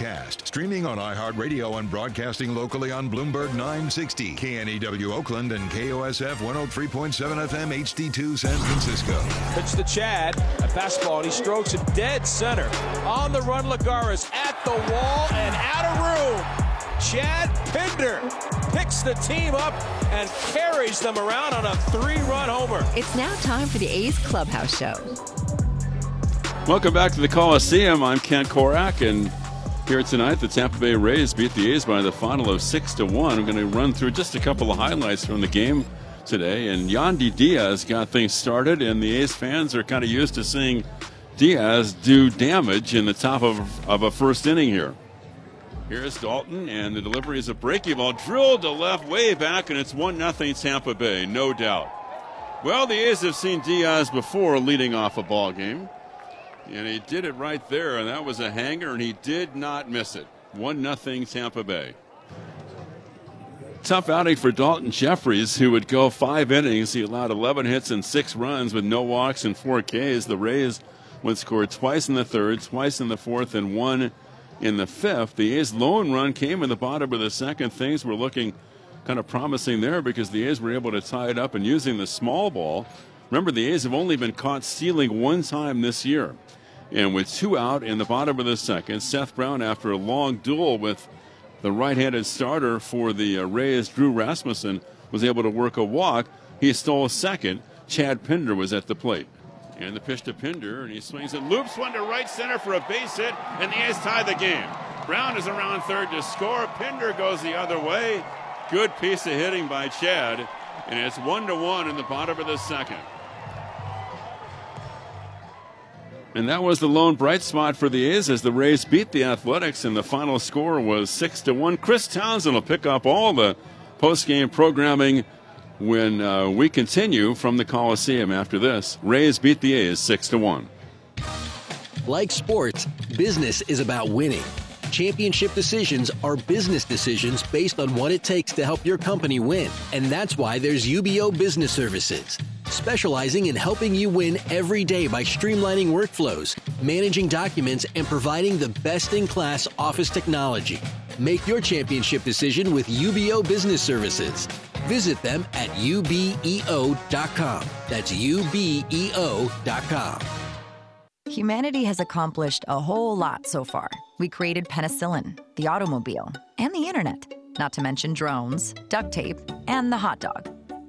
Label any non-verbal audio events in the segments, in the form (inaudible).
A's Cast, streaming on iHeartRadio and broadcasting locally on Bloomberg 960, KNEW Oakland, and KOSF 103.7 FM HD2 San Francisco. Pitch to Chad, a fastball, and he strokes it dead center. On the run, Lagares at the wall and out of room. Chad Pinder picks the team up and carries them around on a three-run homer. It's now time for the A's Clubhouse Show. Welcome back to the Coliseum. I'm Ken Korach, and here tonight, the Tampa Bay Rays beat the A's by the final of six to one. I'm going to run through just a couple of highlights from the game today. And Yandy Diaz got things started, and the A's fans are kind of used to seeing Diaz do damage in the top of, of a first inning here. Here's Daulton, and the delivery is a breaking ball drilled to left, way back, and it's one nothing Tampa Bay, no doubt. Well, the A's have seen Diaz before leading off a ball game. And he did it right there, and that was a hanger, and he did not miss it. 1 nothing Tampa Bay. Tough outing for Daulton Jefferies, who would go five innings. He allowed 11 hits and six runs with no walks and four Ks. The Rays would score twice in the third, twice in the fourth, and one in the fifth. The A's lone run came in the bottom of the second. Things were looking kind of promising there because the A's were able to tie it up and using the small ball. Remember, the A's have only been caught stealing one time this year. And with two out in the bottom of the second, Seth Brown, after a long duel with the right handed starter for the uh, Rays, Drew Rasmussen, was able to work a walk. He stole a second. Chad Pinder was at the plate. And the pitch to Pinder, and he swings and loops one to right center for a base hit, and the A's tie the game. Brown is around third to score. Pinder goes the other way. Good piece of hitting by Chad, and it's one to one in the bottom of the second. And that was the lone bright spot for the A's as the Rays beat the Athletics, and the final score was six to one. Chris Townsend will pick up all the post-game programming when uh, we continue from the Coliseum after this. Rays beat the A's six to one. Like sports, business is about winning. Championship decisions are business decisions based on what it takes to help your company win. And that's why there's UBEO Business Services, specializing in helping you win every day by streamlining workflows, managing documents, and providing the best in class office technology. Make your championship decision with UBEO Business Services. Visit them at ubeo.com. That's ubeo.com. Humanity has accomplished a whole lot so far. We created penicillin, the automobile, and the internet, not to mention drones, duct tape, and the hot dog.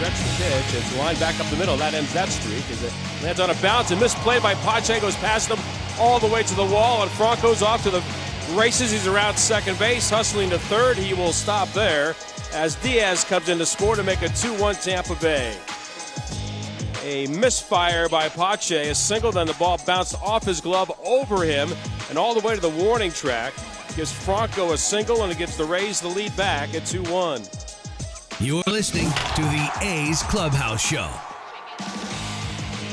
Stretch the pitch. It's line back up the middle. That ends that streak as it lands on a bounce and misplay by Pache goes past them all the way to the wall. And Franco's off to the races. He's around second base, hustling to third. He will stop there as Diaz comes in to score to make a 2 1 Tampa Bay. A misfire by Pache, a single, then the ball bounced off his glove over him and all the way to the warning track. Gives Franco a single and it gives the Rays the lead back at 2 1. You're listening to the A's Clubhouse Show.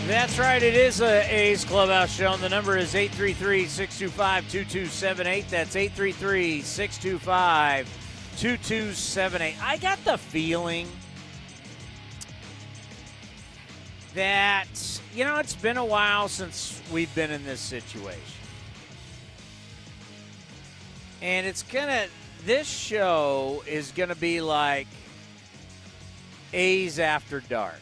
That's right. It is a A's Clubhouse Show. And the number is 833-625-2278. That's 833-625-2278. I got the feeling that, you know, it's been a while since we've been in this situation. And it's going to, this show is going to be like A's After Dark.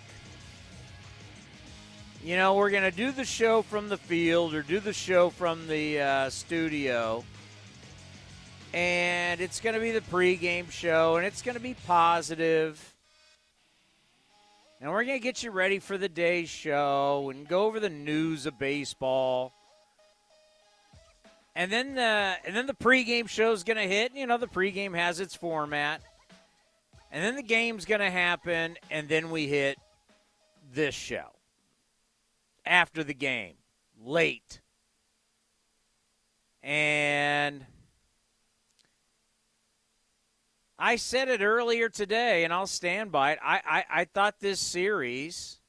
You know, we're going to do the show from the field or do the show from the uh, studio. And it's going to be the pregame show, and it's going to be positive. And we're going to get you ready for the day's show and go over the news of baseball. And then the and then the pregame show is going to hit. You know, the pregame has its format. And then the game's going to happen, and then we hit this show after the game, late. And I said it earlier today, and I'll stand by it. I, I, I thought this series,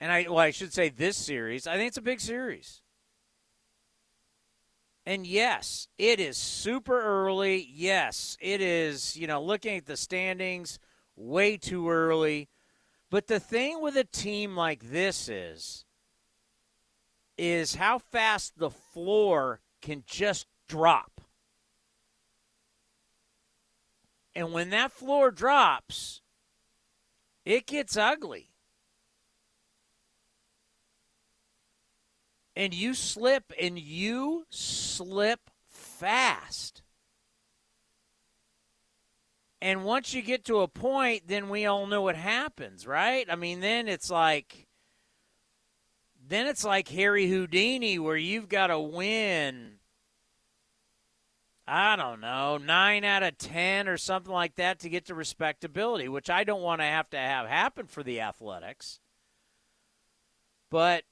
and I well, I should say this series. I think it's a big series. And yes, it is super early. Yes, it is, you know, looking at the standings way too early. But the thing with a team like this is is how fast the floor can just drop. And when that floor drops, it gets ugly. And you slip and you slip fast. And once you get to a point, then we all know what happens, right? I mean, then it's like then it's like Harry Houdini where you've got to win I don't know, 9 out of 10 or something like that to get to respectability, which I don't want to have to have happen for the Athletics. But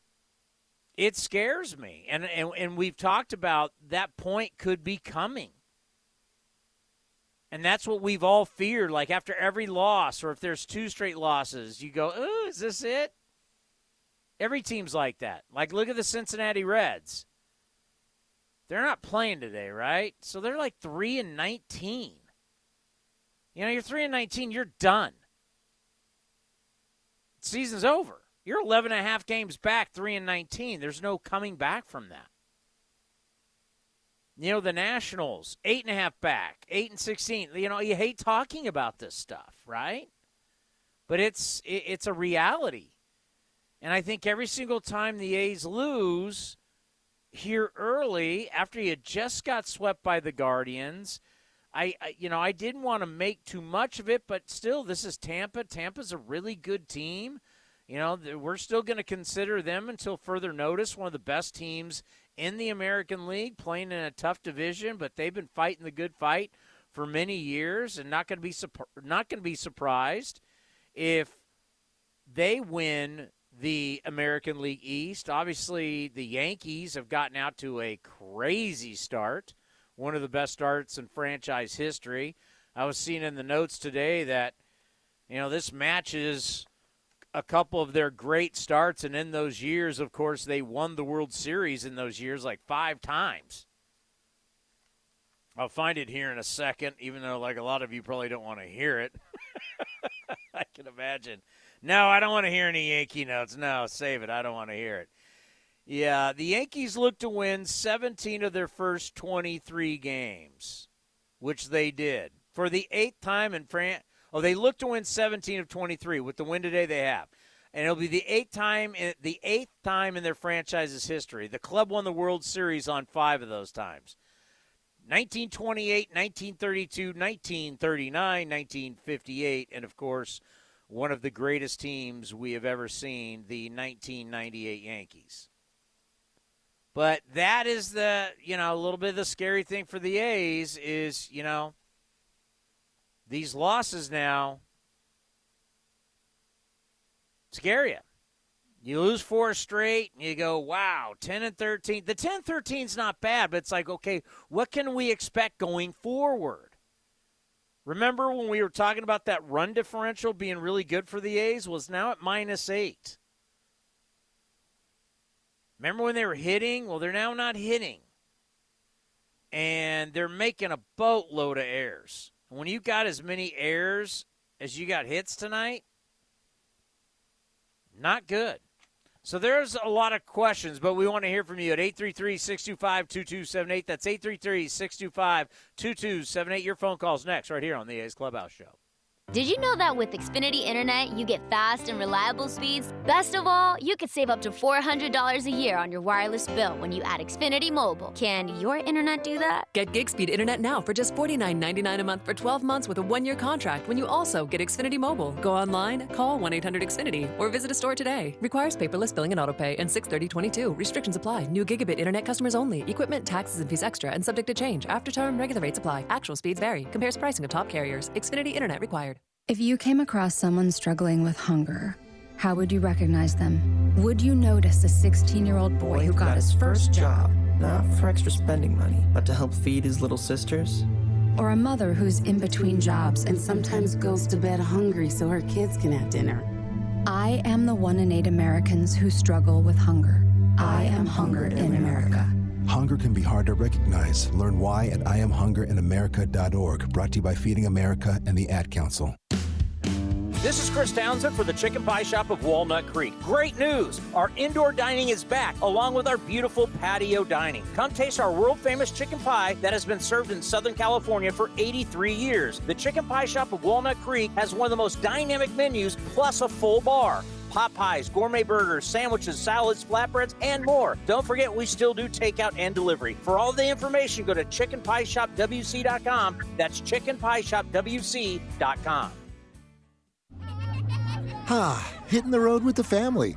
it scares me. And, and, and we've talked about that point could be coming. And that's what we've all feared. Like after every loss, or if there's two straight losses, you go, oh, is this it? Every team's like that. Like, look at the Cincinnati Reds. They're not playing today, right? So they're like 3 and 19. You know, you're 3 and 19, you're done. Season's over. You're 11 and a half games back, 3 and 19. There's no coming back from that. You know, the Nationals, eight and a half back, eight and 16. You know, you hate talking about this stuff, right? But it's it's a reality. And I think every single time the A's lose here early, after you just got swept by the Guardians, I, I you know, I didn't want to make too much of it, but still, this is Tampa. Tampa's a really good team. You know, we're still going to consider them until further notice one of the best teams in the American League, playing in a tough division, but they've been fighting the good fight for many years, and not going to be not going to be surprised if they win the American League East. Obviously, the Yankees have gotten out to a crazy start, one of the best starts in franchise history. I was seeing in the notes today that you know this matches a couple of their great starts, and in those years, of course, they won the World Series in those years like five times. I'll find it here in a second, even though, like, a lot of you probably don't want to hear it. (laughs) I can imagine. No, I don't want to hear any Yankee notes. No, save it. I don't want to hear it. Yeah, the Yankees look to win 17 of their first 23 games, which they did. For the eighth time in France, Oh, they look to win 17 of 23 with the win today they have. And it'll be the eighth time in the eighth time in their franchise's history. The club won the World Series on 5 of those times. 1928, 1932, 1939, 1958, and of course, one of the greatest teams we have ever seen, the 1998 Yankees. But that is the, you know, a little bit of the scary thing for the A's is, you know, these losses now scare you. You lose four straight, and you go, wow, 10 and 13. The 10 13 is not bad, but it's like, okay, what can we expect going forward? Remember when we were talking about that run differential being really good for the A's? Was now at minus eight. Remember when they were hitting? Well, they're now not hitting. And they're making a boatload of errors when you got as many errors as you got hits tonight, not good. So there's a lot of questions, but we want to hear from you at 833-625-2278. That's 833-625-2278. Your phone calls next right here on the A's Clubhouse Show. Did you know that with Xfinity Internet, you get fast and reliable speeds? Best of all, you could save up to $400 a year on your wireless bill when you add Xfinity Mobile. Can your internet do that? Get gig speed internet now for just $49.99 a month for 12 months with a one year contract when you also get Xfinity Mobile. Go online, call 1 800 Xfinity, or visit a store today. Requires paperless billing and autopay and 63022. Restrictions apply. New gigabit internet customers only. Equipment, taxes, and fees extra and subject to change. After term, regular rates apply. Actual speeds vary. Compares pricing of top carriers. Xfinity Internet required. If you came across someone struggling with hunger, how would you recognize them? Would you notice a 16 year old boy who got his first job? Not for extra spending money, but to help feed his little sisters? Or a mother who's in between jobs and sometimes goes to bed hungry so her kids can have dinner? I am the one in eight Americans who struggle with hunger. I am hunger in America. Hunger can be hard to recognize. Learn why at IamHungerInAmerica.org. Brought to you by Feeding America and the Ad Council. This is Chris Townsend for the Chicken Pie Shop of Walnut Creek. Great news! Our indoor dining is back, along with our beautiful patio dining. Come taste our world famous chicken pie that has been served in Southern California for 83 years. The Chicken Pie Shop of Walnut Creek has one of the most dynamic menus, plus a full bar pot pies, gourmet burgers, sandwiches, salads, flatbreads, and more. Don't forget, we still do takeout and delivery. For all the information, go to chickenpieshopwc.com. That's chickenpieshopwc.com. Ha, ah, hitting the road with the family.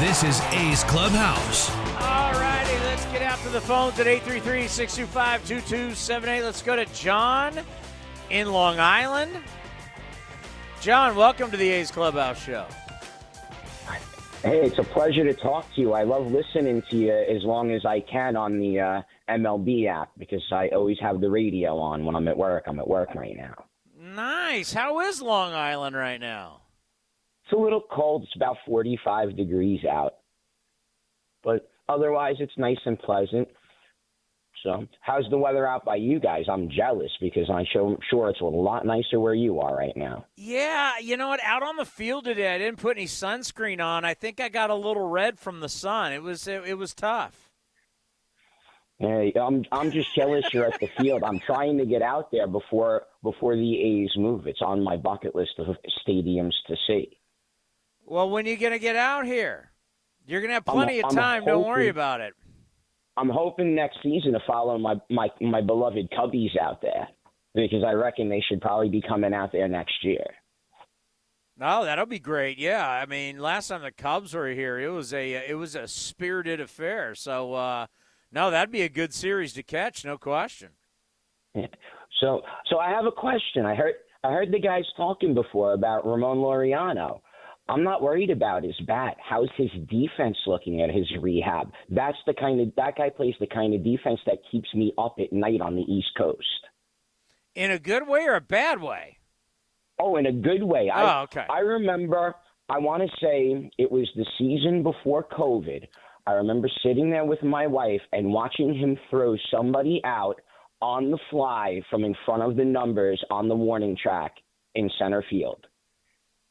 This is A's Clubhouse. All righty, let's get out to the phones at 833-625-2278. Let's go to John in Long Island. John, welcome to the A's Clubhouse show. Hey, it's a pleasure to talk to you. I love listening to you as long as I can on the uh, MLB app because I always have the radio on when I'm at work. I'm at work right now. Nice. How is Long Island right now? It's a little cold. It's about 45 degrees out. But otherwise, it's nice and pleasant. So, how's the weather out by you guys? I'm jealous because I'm sure it's a lot nicer where you are right now. Yeah, you know what? Out on the field today, I didn't put any sunscreen on. I think I got a little red from the sun. It was it, it was tough. Hey, I'm I'm just jealous you're at the field. I'm trying to get out there before before the A's move. It's on my bucket list of stadiums to see. Well, when are you going to get out here? You're going to have plenty I'm, of time. Hoping, Don't worry about it. I'm hoping next season to follow my, my, my beloved Cubbies out there because I reckon they should probably be coming out there next year. No, that'll be great. Yeah, I mean, last time the Cubs were here, it was a it was a spirited affair. So, uh, no, that'd be a good series to catch, no question. Yeah. So, so I have a question. I heard I heard the guys talking before about Ramon Laureano. I'm not worried about his bat. How's his defense looking at his rehab? That's the kind of that guy plays the kind of defense that keeps me up at night on the East Coast. In a good way or a bad way? Oh, in a good way. Oh, I, okay. I remember. I want to say it was the season before COVID. I remember sitting there with my wife and watching him throw somebody out on the fly from in front of the numbers on the warning track in center field.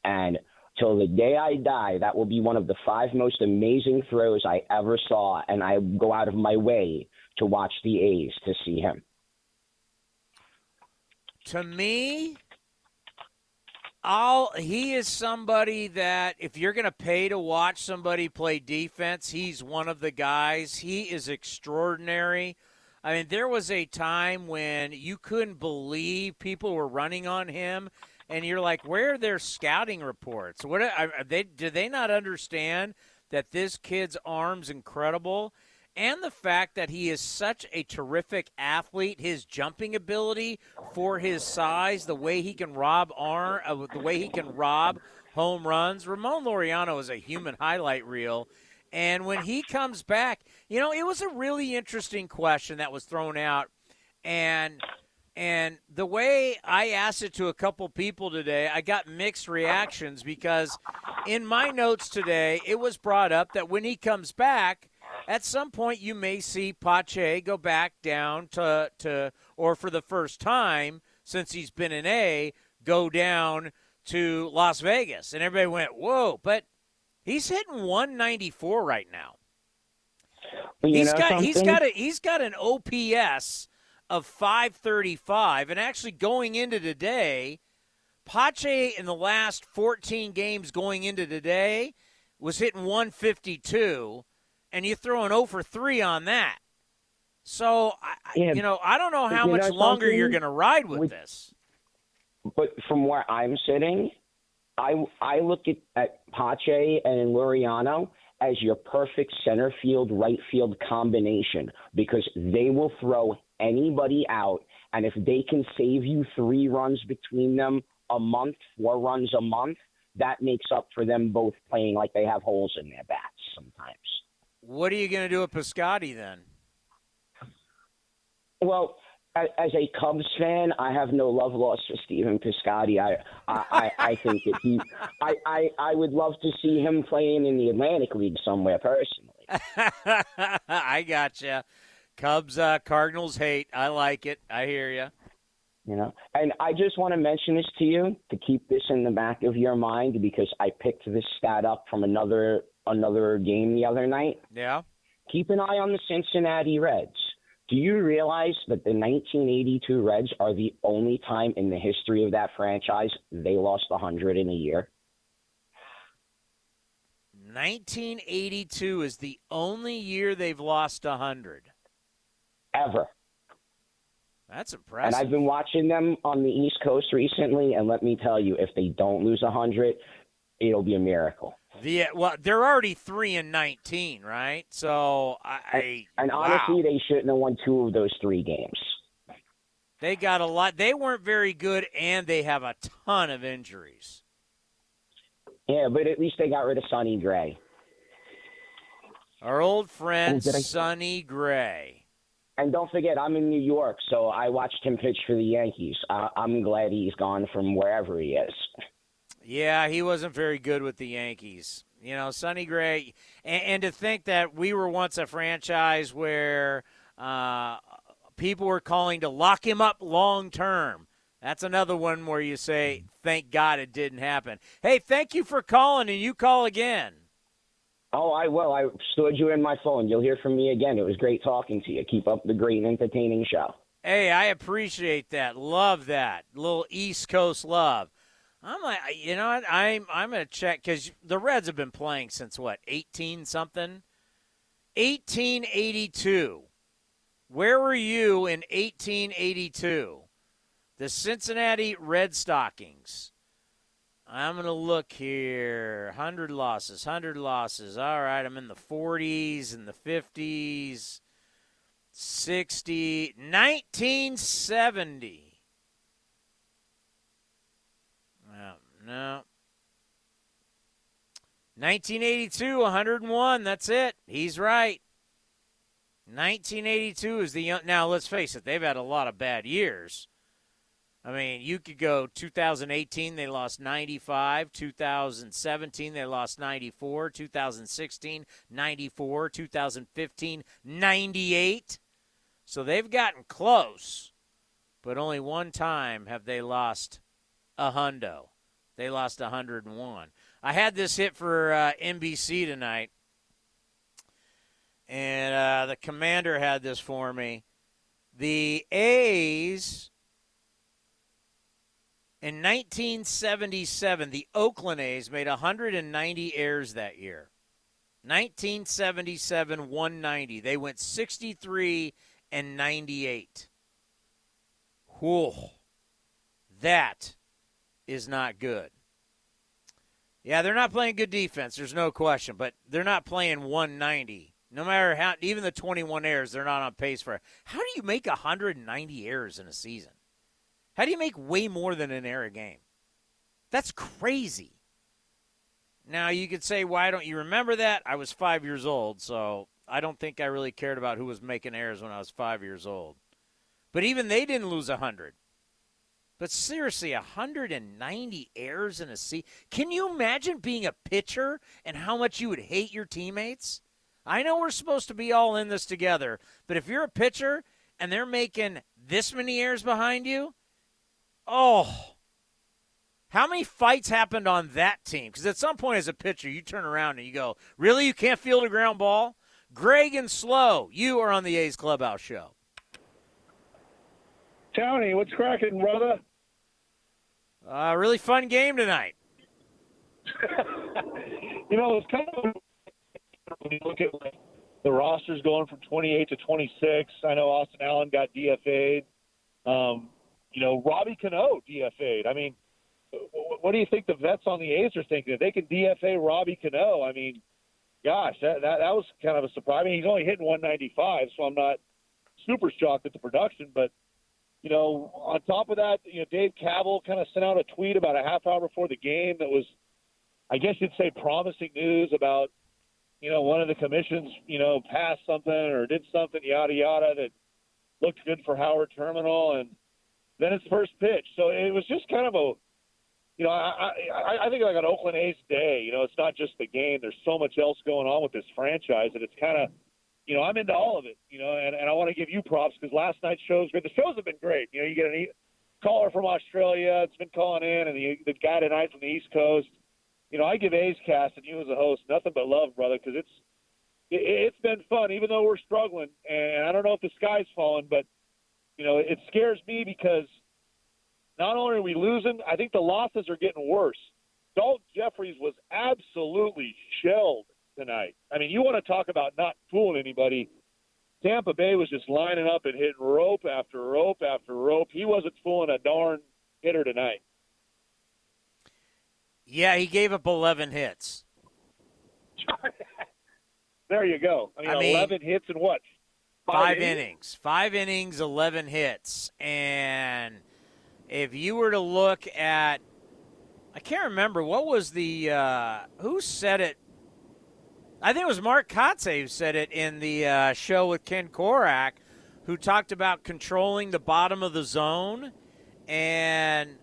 And till the day I die, that will be one of the five most amazing throws I ever saw, and I go out of my way to watch the A's to see him. To me, I'll, he is somebody that if you're going to pay to watch somebody play defense, he's one of the guys. He is extraordinary. I mean, there was a time when you couldn't believe people were running on him and you're like, where are their scouting reports? What are they? Do they not understand that this kid's arm's incredible? and the fact that he is such a terrific athlete, his jumping ability for his size, the way he can rob arm, uh, the way he can rob home runs. Ramon Laureano is a human highlight reel, and when he comes back, you know, it was a really interesting question that was thrown out, and And the way I asked it to a couple people today, I got mixed reactions because in my notes today, it was brought up that when he comes back, at some point you may see Pache go back down to, to or for the first time since he's been in A, go down to Las Vegas. And everybody went, whoa, but he's hitting 194 right now. Well, he's got he's got a he's got an OPS of 535 and actually going into today Pache in the last 14 games going into today was hitting 152 and you throw an 0 for 3 on that. So I, Yeah, you know, I don't know how much longer you're going to ride with this. But from where I'm sitting, I I look at, at Pache and Laureano as your perfect center field right field combination because they will throw anybody out, and if they can save you three runs between them a month, four runs a month, that makes up for them both playing like they have holes in their bats sometimes. What are you going to do with Piscotty then? Well, as a Cubs fan, I have no love lost for Stephen Piscotty. I, I, I, I think that he, I, I, I would love to see him playing in the Atlantic League somewhere personally. (laughs) I gotcha. Cubs, uh, Cardinals hate. I like it. I hear you. You know, and I just want to mention this to you to keep this in the back of your mind because I picked this stat up from another another game the other night. Yeah. Keep an eye on the Cincinnati Reds. Do you realize that the 1982 Reds are the only time in the history of that franchise they lost 100 in a year? 1982 is the only year they've lost 100. Ever. That's impressive. And. I've been watching them on the East Coast recently, and let me tell you, if they don't lose 100, it'll be a miracle. The well, they're already three and nineteen, right? So I, And wow. honestly, they shouldn't have won two of those three games. they got a lot. They weren't very good, and they have a ton of injuries. Yeah, but at least they got rid of Sonny Gray. Our old friend Oh, I- Sonny Gray. And don't forget, I'm in New York, so I watched him pitch for the Yankees. I, I'm glad he's gone from wherever he is. Yeah, he wasn't very good with the Yankees. You know, Sonny Gray, and, and to think that we were once a franchise where uh, people were calling to lock him up long term. That's another one where you say, "Thank God it didn't happen." Hey, thank you for calling, and you call again. Oh, I will. I stored you in my phone. You'll hear from me again. It was great talking to you. Keep up the great entertaining show. Hey, I appreciate that. Love that little East Coast love. I'm like, you know what? I'm I'm gonna check because the Reds have been playing since what, 18 something, 1882. Where were you in 1882? The Cincinnati Red Stockings. I'm going to look here. 100 losses, 100 losses. All right, I'm in the 40s and the 50s. 60 1970 no, no 1982 101 that's it he's right 1982 is the young now let's face it they've had a lot of bad years I mean, you could go 2018, they lost 95. 2017, they lost 94. 2016, 94. 2015, 98. So they've gotten close, but only one time have they lost a hundo. They lost 101. I had this hit for uh, NBC tonight, and uh, the commander had this for me. The A's in 1977, the Oakland A's made 190 errors that year. 1977, 190. They went 63 and 98. Whew. That is not good. Yeah, they're not playing good defense. There's no question, but they're not playing 190. No matter how, even the 21 errors, they're not on pace for. How do you make 190 errors in a season? How do you make way more than an error game? That's crazy. Now, you could say, why don't you remember that? I was five years old, so I don't think I really cared about who was making errors when I was five years old. But even they didn't lose 100. But seriously, 190 errors in a season. Can you imagine being a pitcher and how much you would hate your teammates? I know we're supposed to be all in this together, but if you're a pitcher and they're making this many errors behind you, oh, how many fights happened on that team? Because at some point as a pitcher, you turn around and you go, really? You can't field a ground ball? Greg and Slow, you are on the A's Clubhouse Show. Tony, what's cracking, brother? Uh, really fun game tonight. (laughs) you know, it's kind of when you look at like the rosters going from 28 to 26. I know Austin Allen got DFA'd. Um, you know, Robbie Cano DFA'd. I mean, what do you think the vets on the A's are thinking? If they can DFA Robbie Cano, I mean, gosh, that, that that was kind of a surprise. I mean, he's only hitting 195, so I'm not super shocked at the production. But you know, on top of that, you know, Dave Kaval kind of sent out a tweet about a half hour before the game that was, I guess you'd say, promising news about, you know, one of the commissions, you know, passed something or did something, yada yada, that looked good for Howard Terminal, and then it's first pitch. So it was just kind of a you know, I, I I think like an Oakland A's day. You know, it's not just the game. There's so much else going on with this franchise that it's kind of, you know, I'm into all of it. You know, and, and I want to give you props because last night's shows great. The shows have been great. You know, you get a caller from Australia. It's been calling in, and the the guy tonight from the East Coast. You know, I give A's Cast and you as a host nothing but love, brother, because it's it, it's been fun, even though we're struggling. And I don't know if the sky's falling, but you know, it scares me because not only are we losing, I think the losses are getting worse. Daulton Jefferies was absolutely shelled tonight. I mean, you want to talk about not fooling anybody. Tampa Bay was just lining up and hitting rope after rope after rope. He wasn't fooling a darn hitter tonight. Yeah, he gave up 11 hits. (laughs) there you go. I mean, I mean 11 hits and what? Five, Five innings? innings? Five innings, 11 hits. And – if you were to look at, I can't remember what was the uh, who said it. I think it was Mark Kotsay who said it in the uh, show with Ken Korach, who talked about controlling the bottom of the zone, and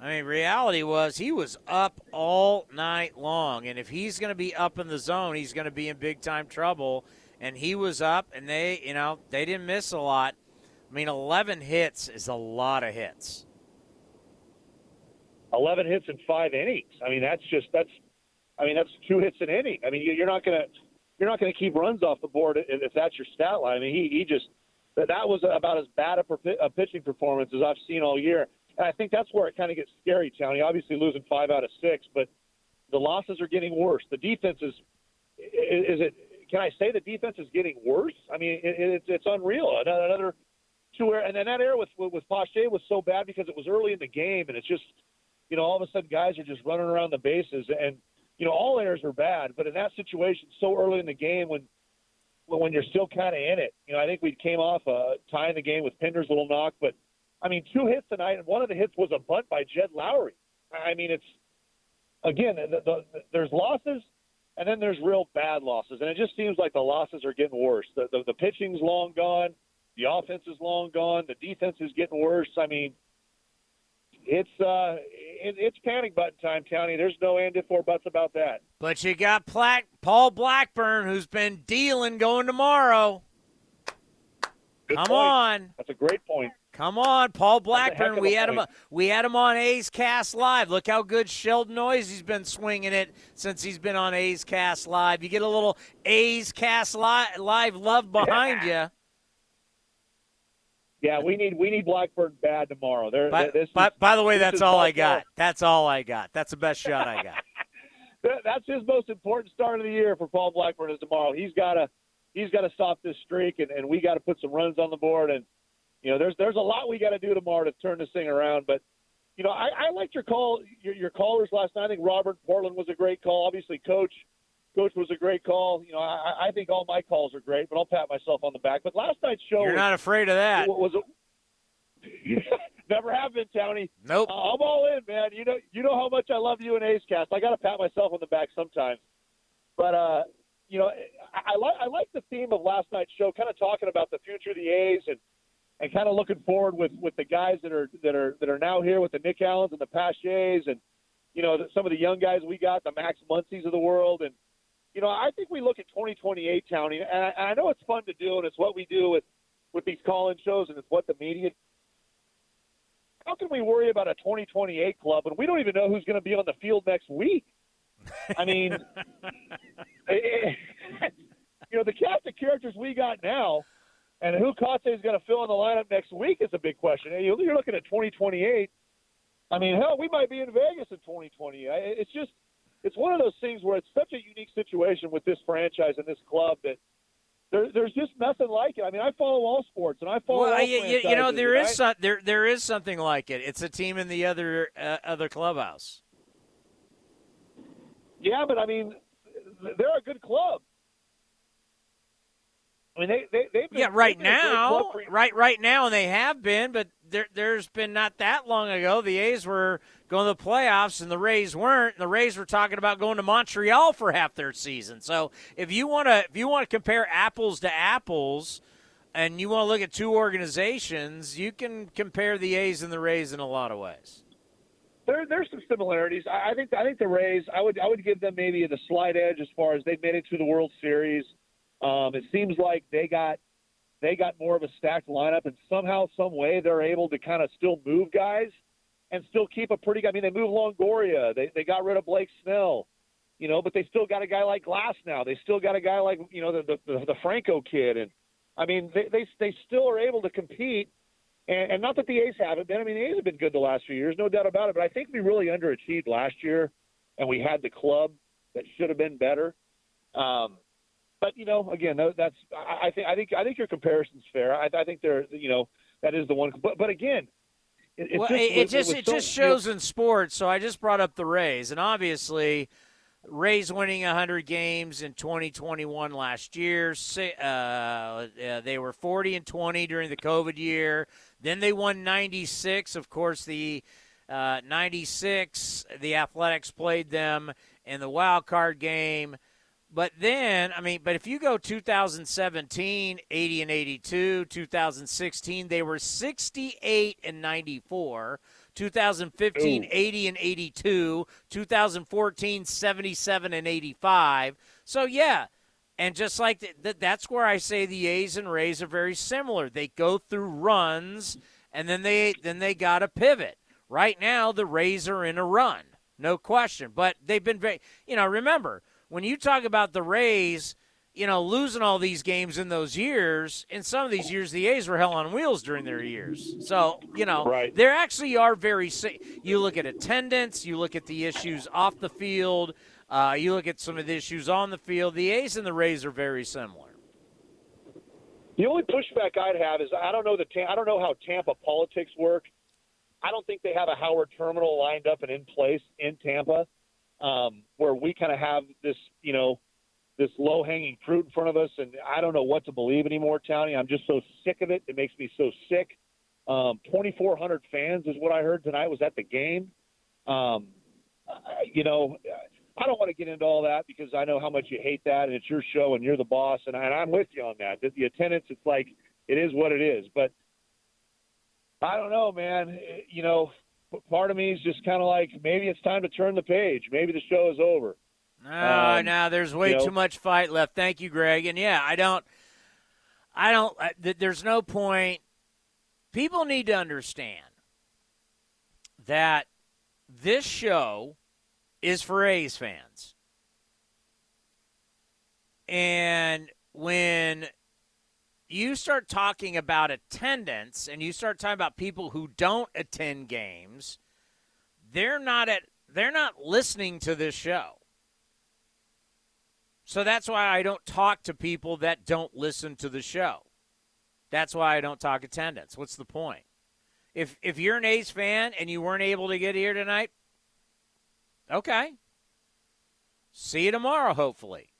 I mean, reality was he was up all night long, and if he's going to be up in the zone, he's going to be in big time trouble. And he was up, and they, you know, they didn't miss a lot. I mean, 11 hits is a lot of hits. 11 hits in five innings. I mean, that's just that's. I mean, that's two hits an inning. I mean, you're not gonna you're not gonna keep runs off the board if that's your stat line. I mean, he he just that that was about as bad a, a pitching performance as I've seen all year. And I think that's where it kind of gets scary, Tony. Obviously, losing five out of six, but the losses are getting worse. The defense is is it? Can I say the defense is getting worse? I mean, it, it's it's unreal. Another to where, and then that error with with Pache was so bad because it was early in the game, and it's just, you know, all of a sudden guys are just running around the bases, and you know, all errors are bad, but in that situation, so early in the game when when you're still kind of in it, you know, I think we came off uh, tying the game with Pinder's little knock, but I mean, two hits tonight, and one of the hits was a bunt by Jed Lowrie. I mean, it's again, the, the, the, there's losses, and then there's real bad losses, and it just seems like the losses are getting worse. The, the, the pitching's long gone. The offense is long gone. The defense is getting worse. I mean, it's uh, it, it's panic button time, County. There's no and if or buts about that. But you got Plaque, Paul Blackburn, who's been dealing going tomorrow. Good Come point. on. That's a great point. Come on, Paul Blackburn. We had point. him. We had him on A's Cast Live. Look how good Sheldon Neuse he's been swinging it since he's been on A's Cast Live. You get a little A's Cast Live, live love behind yeah. you. Yeah, we need we need Blackburn bad tomorrow. There, by, this by, is, by the way, that's all I got. That's all I got. That's the best shot I got. (laughs) that's his most important start of the year for Paul Blackburn is tomorrow. He's got to he's got to stop this streak, and, and we got to put some runs on the board. And you know, there's there's a lot we got to do tomorrow to turn this thing around. But you know, I, I liked your call, your, your callers last night. I think Robert Portland was a great call. Obviously, Coach Coach was a great call. You know, I, I think all my calls are great, but I'll pat myself on the back. But last night's show, you're was, not afraid of that. Was a, (laughs) Never have been, Tony. Nope. Uh, I'm all in, man. You know, you know how much I love you and A's Cast. I got to pat myself on the back sometimes. But uh, you know, I, I like I like the theme of last night's show, kind of talking about the future of the A's and and kind of looking forward with with the guys that are that are that are now here with the Nick Allens and the Pachets and you know some of the young guys we got, the Max Muncies of the world, and you know I think we look at 2028 Townie, and I, and I know it's fun to do, and it's what we do with with these call-in shows, and it's what the media. How can we worry about a 2028 club when we don't even know who's going to be on the field next week? I mean, it, (laughs) (laughs) you know, the cast of characters we got now, and who Kotsay is going to fill in the lineup next week is a big question. You're looking at 2028. I mean, hell, we might be in Vegas in 2020. It's just, it's one of those things where it's such a unique situation with this franchise and this club that there, there's just nothing like it. I mean, I follow all sports and I follow. Well, you, you know, there is right? some, there there is something like it. It's a team in the other uh, other clubhouse. Yeah, but I mean, they're a good club. I mean, they they they've been, yeah right they've been a now, right right now, and they have been, but there there's been not that long ago. The A's were going to the playoffs, and the Rays weren't. And the Rays were talking about going to Montreal for half their season. So if you want to if you want to compare apples to apples. And you want to look at two organizations, you can compare the A's and the Rays in a lot of ways. there there's some similarities. I, I think I think the Rays. I would I would give them maybe the slight edge as far as they've made it to the World Series. Um, it seems like they got they got more of a stacked lineup, and somehow, some way, they're able to kind of still move guys and still keep a pretty. I mean, they moved Longoria. They they got rid of Blake Snell, you know, but they still got a guy like Glass now. They still got a guy like you know the the, the Franco kid, and I mean they they they still are able to compete. And, and not that the A's haven't been. I mean, the A's have been good the last few years, no doubt about it. But I think we really underachieved last year, and we had the club that should have been better. Um, but you know, again, that's I I think I think I think your comparison's fair. I, I think they're you know that is the one. But but again, it, it's well, just, it, it just it so- just shows in sports. So I just brought up the Rays, and obviously, Rays winning 100 games in 2021 last year. Uh, uh, they were 40 and 20 during the COVID year. Then they won 96. Of course, the uh, 96, the Athletics played them in the wild card game. But then, I mean, but if you go 2017, 80 and 82, 2016, they were 68 and 94. 2015, Ooh. 80 and 82. 2014, 77 and 85. So, yeah. And just like th- th- that's where I say the A's and Rays are very similar. They go through runs and then they then they got to pivot. Right now the Rays are in a run. No question. But they've been very you know, remember, when you talk about the Rays, you know, losing all these games in those years, in some of these years, the A's were hell on wheels during their years. So, you know, Right. there actually are very. You look at attendance, you look at the issues off the field, uh, you look at some of the issues on the field. The A's and the Rays are very similar. The only pushback I'd have is I don't know the I don't know how Tampa politics work. I don't think they have a Howard Terminal lined up and in place in Tampa, um, where we kind of have this, you know, this low hanging fruit in front of us, and I don't know what to believe anymore, Townie. I'm just so sick of it. It makes me so sick. Um, 2,400 fans is what I heard tonight was at the game. Um, you know, I don't want to get into all that because I know how much you hate that, and it's your show, and you're the boss, and, I, and I'm with you on that. The, the attendance, it's like it is what it is. But I don't know, man. You know, part of me is just kind of like maybe it's time to turn the page. Maybe the show is over. No, Um, no, there's way you know- too much fight left. Thank you, Greg. And yeah, I don't, I don't. I, there's no point. People need to understand that this show is for A's fans, and when you start talking about attendance and you start talking about people who don't attend games, they're not at they're not listening to this show. So that's why I don't talk to people that don't listen to the show. That's why I don't talk attendance. What's the point? If if you're an A's fan and you weren't able to get here tonight, okay. See you tomorrow, hopefully.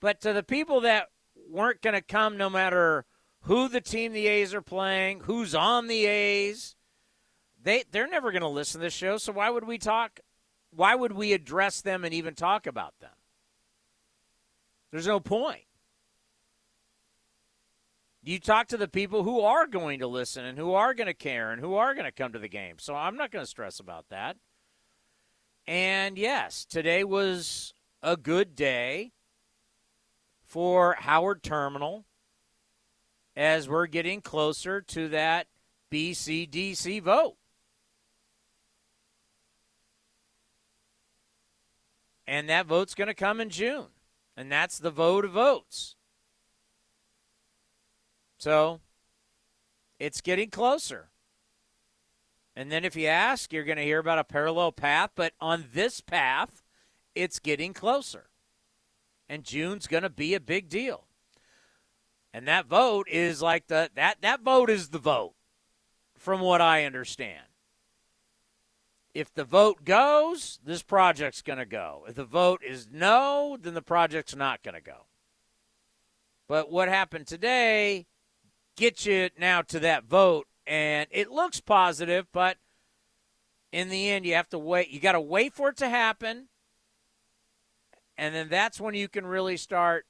But to the people that weren't going to come no matter who the team the A's are playing, who's on the A's, they they're never going to listen to this show, so why would we talk why would we address them and even talk about them? There's no point. You talk to the people who are going to listen and who are going to care and who are going to come to the game. So I'm not going to stress about that. And yes, today was a good day for Howard Terminal as we're getting closer to that BCDC vote. And that vote's going to come in June. And that's the vote of votes. So it's getting closer. And then if you ask, you're going to hear about a parallel path. But on this path, it's getting closer. And June's going to be a big deal. And that vote is like the that that vote is the vote from what I understand. If the vote goes, this project's going to go. If the vote is no, then the project's not going to go. But what happened today gets you now to that vote and it looks positive, but in the end you have to wait. You got to wait for it to happen. And then that's when you can really start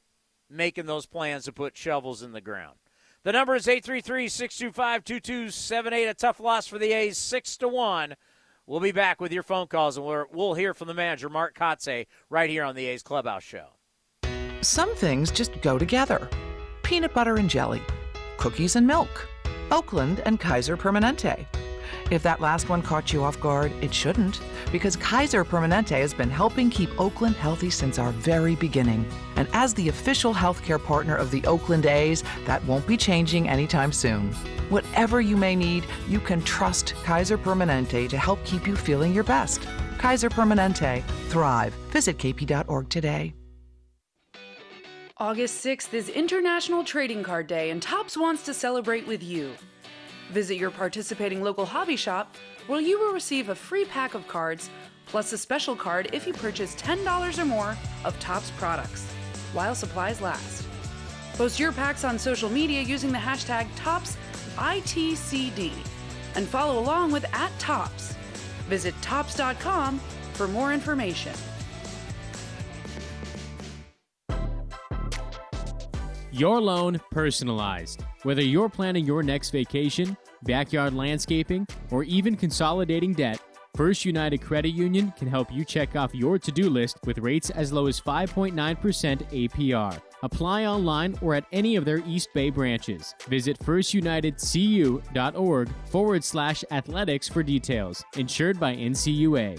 making those plans to put shovels in the ground. The number is 833-625-2278. A tough loss for the A's, 6 to 1. We'll be back with your phone calls, and we will hear from the manager, Mark Kotsay, right here on the A's Clubhouse Show. Some things just go together. Peanut butter and jelly, cookies and milk, Oakland and Kaiser Permanente. If that last one caught you off guard, it shouldn't, because Kaiser Permanente has been helping keep Oakland healthy since our very beginning. And as the official healthcare partner of the Oakland A's, that won't be changing anytime soon. Whatever you may need, you can trust Kaiser Permanente to help keep you feeling your best. Kaiser Permanente. Thrive. Visit kp.org today. August 6th is International Trading Card Day, and Topps wants to celebrate with you. Visit your participating local hobby shop where you will receive a free pack of cards plus a special card if you purchase $10 or more of Topps products while supplies last. Post your packs on social media using the hashtag ToppsITCD and follow along with at Topps. Visit Topps.com for more information. Your loan personalized. Whether you're planning your next vacation, backyard landscaping, or even consolidating debt, First United Credit Union can help you check off your to do list with rates as low as 5.9% APR. Apply online or at any of their East Bay branches. Visit firstunitedcu.org forward slash athletics for details. Insured by NCUA.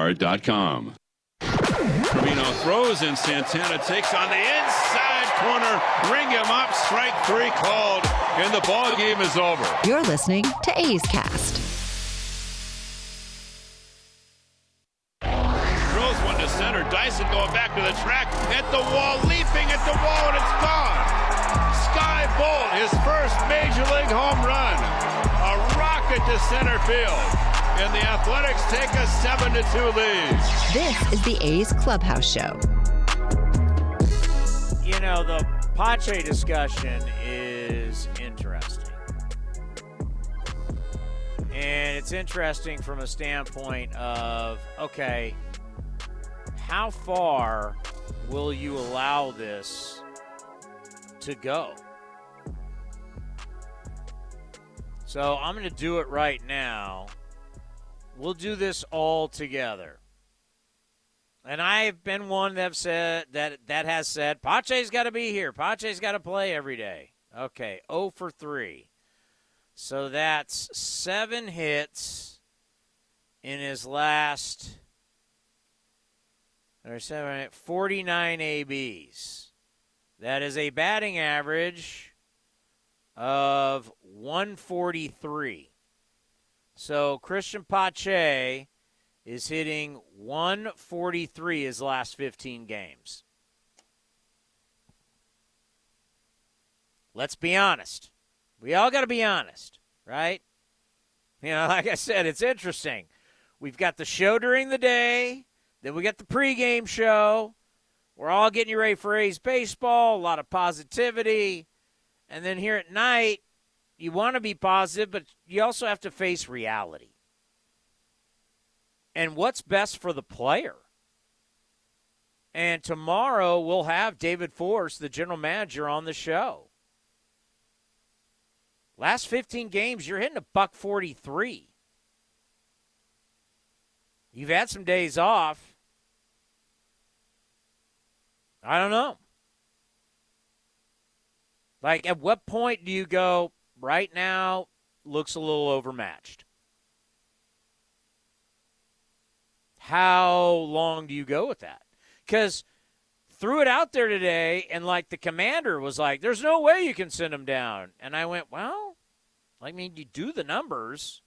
com. Trevino throws and Santana takes on the inside corner. Ring him up. Strike three called, and the ball game is over. You're listening to A's Cast. Throws one to center. Dyson going back to the track at the wall, leaping at the wall, and it's gone. Skye Bolt, his first major league home run. A rocket to center field and the Athletics take a 7 to 2 lead. This is the A's Clubhouse Show. You know, the Pache discussion is interesting. And it's interesting from a standpoint of okay, how far will you allow this to go? So I'm going to do it right now. We'll do this all together. And I've been one that said that that has said Pache's got to be here. Pache's got to play every day. Okay, 0 for 3. So that's 7 hits in his last or 7 49 ABs. That is a batting average of 143. So Christian Pache is hitting 143 his last 15 games. Let's be honest. We all got to be honest, right? You know, (laughs) like I said, it's interesting. We've got the show during the day, then we got the pregame show. We're all getting you ready for A's baseball, a lot of positivity. And then here at night, you want to be positive, but you also have to face reality. And what's best for the player? And tomorrow we'll have David Forst, the general manager, on the show. Last 15 games, you're hitting a buck 43. You've had some days off. I don't know. Like, at what point do you go, right now, looks a little overmatched? How long do you go with that? Because threw it out there today, and like the commander was like, "There's no way you can send him down," and I went, "Well, I mean, you do the numbers."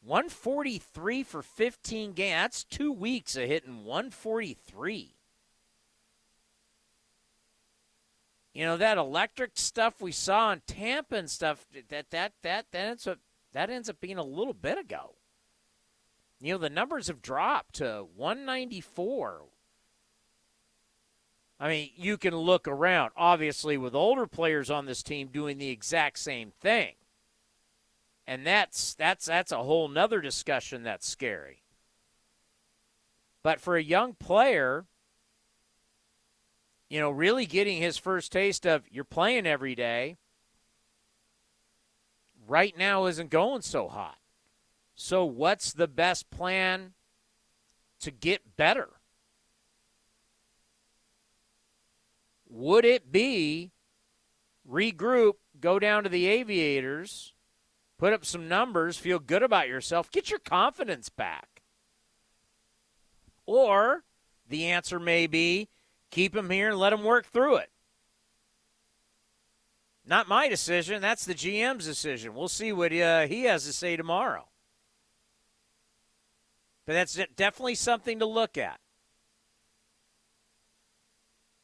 143 for 15 games. That's two weeks of hitting 143. You know that electric stuff we saw in Tampa and stuff. That that that that ends up that ends up being a little bit ago. You know, the numbers have dropped to 194. I mean, you can look around, obviously, with older players on this team doing the exact same thing. And that's that's that's a whole nother discussion that's scary. But for a young player, you know, really getting his first taste of you're playing every day right now isn't going so hot. So, what's the best plan to get better? Would it be regroup, go down to the aviators, put up some numbers, feel good about yourself, get your confidence back? Or the answer may be keep him here and let him work through it. Not my decision. That's the GM's decision. We'll see what uh, he has to say tomorrow. But that's definitely something to look at.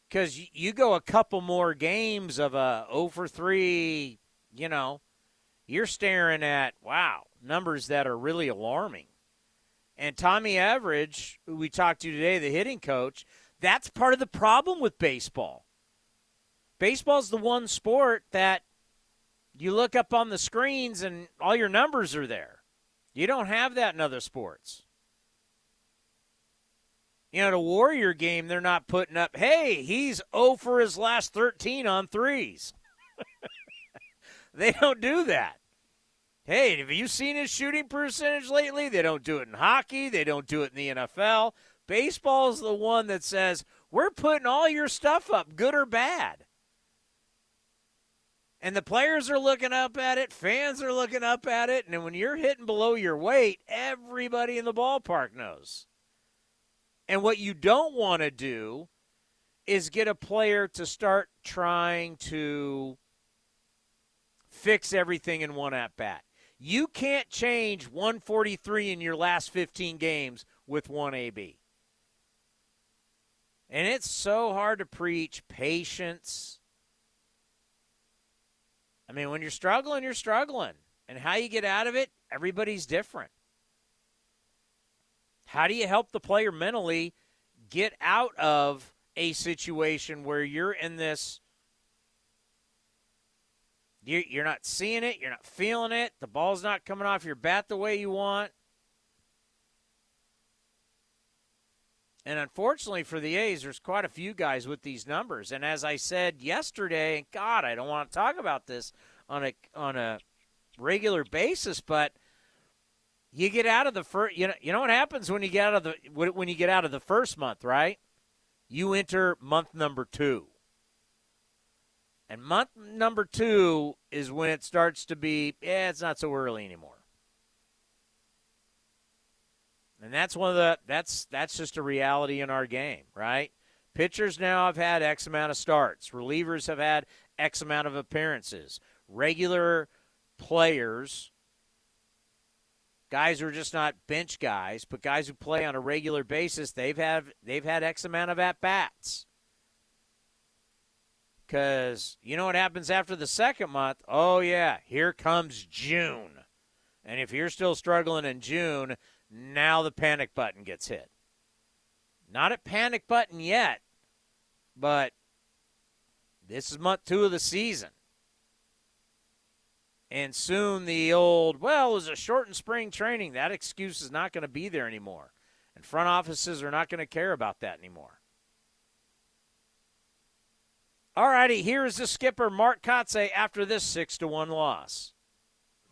Because you go a couple more games of a 0 for 3, you know, you're staring at, wow, numbers that are really alarming. And Tommy Everidge, who we talked to today, the hitting coach, that's part of the problem with baseball. Baseball's the one sport that you look up on the screens and all your numbers are there. You don't have that in other sports. You know, at a Warrior game, they're not putting up, hey, he's 0 for his last 13 on threes. (laughs) they don't do that. Hey, have you seen his shooting percentage lately? They don't do it in hockey. They don't do it in the NFL. Baseball's the one that says, we're putting all your stuff up, good or bad. And the players are looking up at it, fans are looking up at it, and when you're hitting below your weight, everybody in the ballpark knows. And what you don't want to do is get a player to start trying to fix everything in one at bat. You can't change 143 in your last 15 games with one AB. And it's so hard to preach patience. I mean, when you're struggling, you're struggling. And how you get out of it, everybody's different. How do you help the player mentally get out of a situation where you're in this? You're not seeing it, you're not feeling it, the ball's not coming off your bat the way you want. And unfortunately for the A's, there's quite a few guys with these numbers. And as I said yesterday, God, I don't want to talk about this on a on a regular basis, but you get out of the first. You know, you know what happens when you get out of the when you get out of the first month, right? You enter month number two, and month number two is when it starts to be. Yeah, it's not so early anymore. And that's one of the that's that's just a reality in our game, right? Pitchers now have had X amount of starts. Relievers have had X amount of appearances. Regular players guys who are just not bench guys, but guys who play on a regular basis, they've had they've had X amount of at bats. Because you know what happens after the second month? Oh, yeah, here comes June. And if you're still struggling in June, now the panic button gets hit. Not at panic button yet, but this is month two of the season. And soon the old, well, it was a shortened spring training. That excuse is not going to be there anymore. And front offices are not going to care about that anymore. All righty, here is the skipper, Mark Kotsay, after this 6 to 1 loss.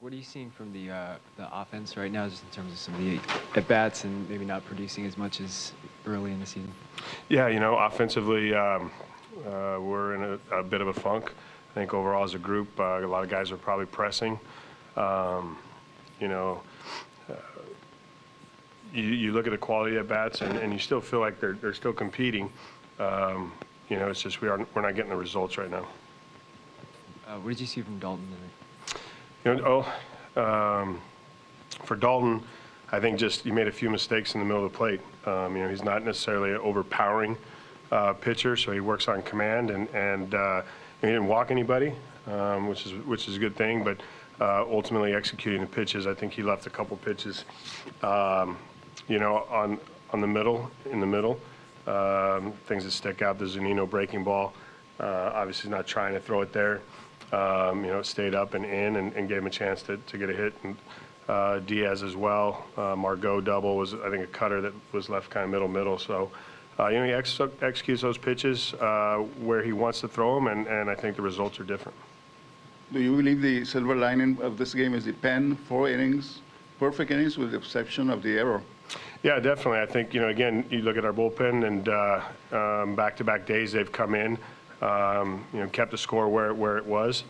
What are you seeing from the uh, the offense right now, just in terms of some of the at bats and maybe not producing as much as early in the season? Yeah, you know, offensively, um, uh, we're in a, a, bit of a funk. I think overall as a group, uh, a lot of guys are probably pressing. Um, you know, uh, you, you, look at the quality of bats, and, and, you still feel like they're they're still competing. Um, you know, it's just we are we're not getting the results right now. Uh, what did you see from Daulton? You know, oh, um, for Daulton, I think just he made a few mistakes in the middle of the plate. Um, you know, he's not necessarily an overpowering uh, pitcher, so he works on command, and and uh, he didn't walk anybody, um, which is which is a good thing. But uh, ultimately, executing the pitches, I think he left a couple pitches, um, you know, on on the middle, in the middle, um, things that stick out. The Zunino breaking ball, uh, obviously not trying to throw it there um, you know, stayed up and in and, and, gave him a chance to, to get a hit. And uh, Diaz as well. Uh, Margot double was, I think, a cutter that was left kind of middle middle. So, uh, you know, he ex- executes those pitches uh, where he wants to throw them, and, and I think the results are different. Do you believe the silver lining of this game is the pen, four innings, perfect innings with the exception of the error? Yeah, definitely. I think, you know, again, you look at our bullpen and uh, um, back-to-back days they've come in um, you know, kept the score where, where it was,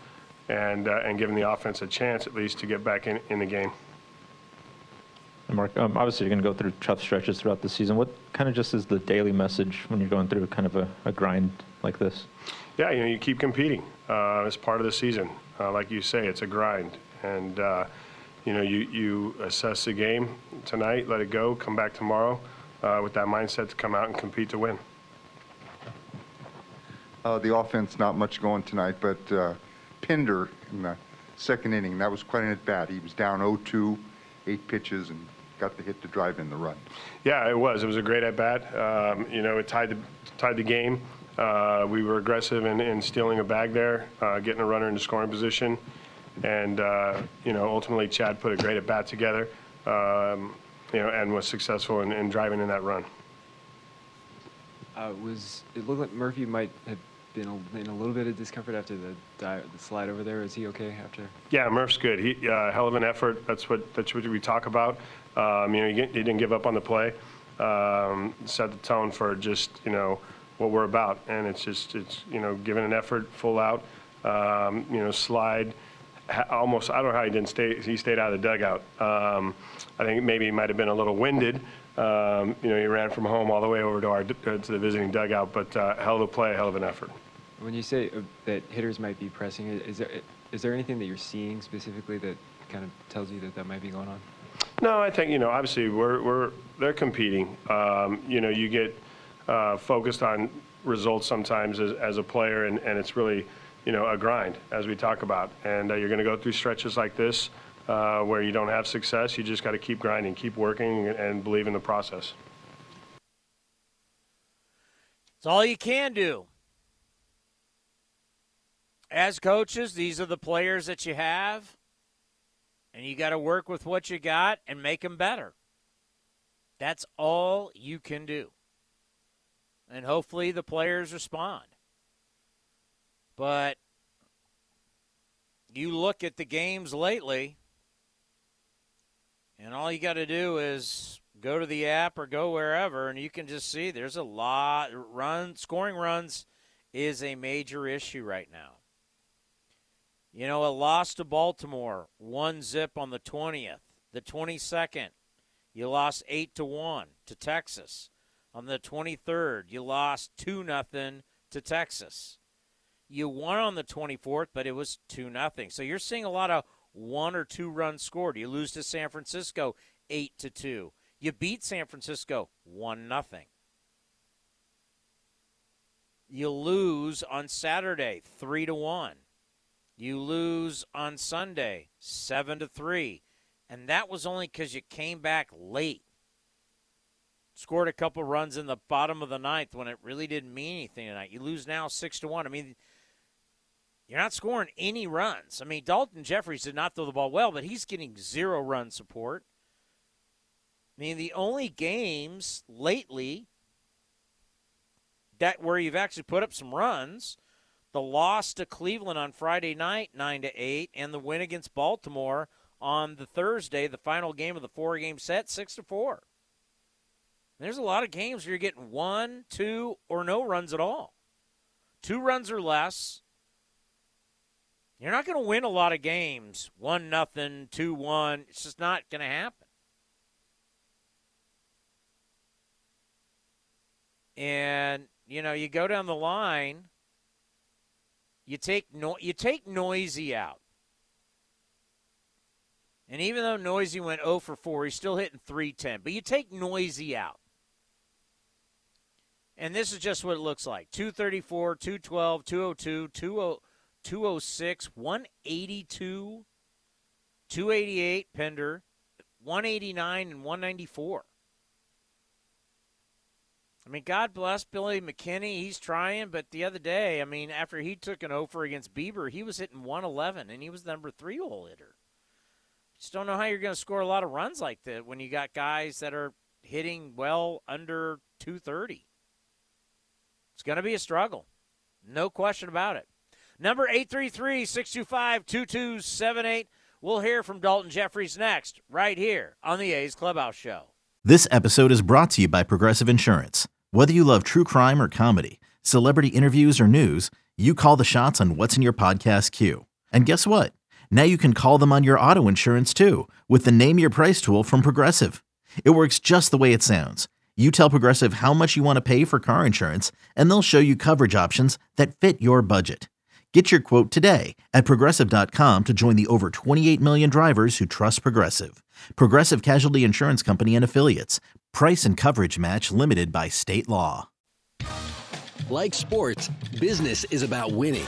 and uh, and given the offense a chance at least to get back in, in the game. And Mark, um, obviously you're going to go through tough stretches throughout the season. What kind of just is the daily message when you're going through kind of a, a grind like this? Yeah, you know, you keep competing uh, as part of the season. Uh, like you say, it's a grind, and uh, you know, you you assess the game tonight, let it go, come back tomorrow uh, with that mindset to come out and compete to win. Uh, the offense, not much going tonight, but uh, Pinder in the second inning, that was quite an at bat. He was down 0-2, eight pitches, and got the hit to drive in the run. Yeah, it was. It was a great at bat. Um, you know, it tied the tied the game. Uh, we were aggressive in, in, stealing a bag there, uh, getting a runner into scoring position, and uh, you know, ultimately Chad put a great at bat together. Um, you know, and was successful in, in driving in that run. Uh, was it looked like Murphy might have been a, in a little bit of discomfort after the, the slide over there. Is he okay after? Yeah, Murph's good. He uh, hell of an effort. That's what that's what we talk about. Um, you know, he, he, didn't give up on the play. Um, set the tone for just you know what we're about, and it's just it's you know giving an effort, full out. Um, you know, slide. Almost, I don't know how he didn't stay. He stayed out of the dugout. Um, I think maybe he might have been a little winded. Um, you know, he ran from home all the way over to our to the visiting dugout, but uh, hell of a play, hell of an effort. When you say uh, that hitters might be pressing, is there is there anything that you're seeing specifically that kind of tells you that that might be going on? No, I think you know. Obviously, we're we're they're competing. Um, you know, you get uh, focused on results sometimes as, as a player, and, and it's really you know a grind as we talk about. And uh, you're going to go through stretches like this uh, where you don't have success. You just got to keep grinding, keep working, and believe in the process. It's all you can do as coaches, these are the players that you have, and you got to work with what you got and make them better. That's all you can do. And hopefully the players respond. But you look at the games lately, and all you got to do is go to the app or go wherever, and you can just see there's a lot run scoring runs is a major issue right now. You know, a loss to Baltimore, one zip on the 20th. The 22nd, you lost 8 to 1 to Texas. On the 23rd, you lost 2 nothing to Texas. You won on the 24th, but it was 2 nothing. So you're seeing a lot of one or two runs scored. You lose to San Francisco 8 to 2. You beat San Francisco 1 nothing. You lose on Saturday, three to one. You lose on Sunday, seven to three, and that was only because you came back late. Scored a couple runs in the bottom of the ninth when it really didn't mean anything tonight. You lose now six to one. I mean, you're not scoring any runs. I mean, Daulton Jefferies did not throw the ball well, but he's getting zero run support. I mean, the only games lately that where you've actually put up some runs, the loss to Cleveland on Friday night, nine to eight, and the win against Baltimore on the Thursday, the final game of the four-game set, six to four. There's a lot of games where you're getting one, two, or no runs at all. Two runs or less. You're not going to win a lot of games. One nothing, two one. It's just not going to happen. And you know, you go down the line. You take no, you take Neuse out. And even though Neuse went 0 for 4, he's still hitting 310. But you take Neuse out. And this is just what it looks like 234, 212, 202, 206, 182, 288, Pinder, 189, and 194. I mean, God bless Billy McKinney. He's trying, but the other day, I mean, after he took an oh offer against Bieber, he was hitting 111, and he was the number three hole hitter. Just don't know how you're going to score a lot of runs like that when you got guys that are hitting well under 230. It's going to be a struggle. No question about it. Number 833 625 2278. We'll hear from Daulton Jefferies next, right here on the A's Clubhouse Show. This episode is brought to you by Progressive Insurance. Whether you love true crime or comedy, celebrity interviews or news, you call the shots on what's in your podcast queue. And guess what? Now you can call them on your auto insurance too with the Name Your Price tool from Progressive. It works just the way it sounds. You tell Progressive how much you want to pay for car insurance, and they'll show you coverage options that fit your budget. Get your quote today at progressive.com to join the over 28 million drivers who trust Progressive. Progressive Casualty Insurance Company and Affiliates. Price and coverage match limited by state law. Like sports, business is about winning.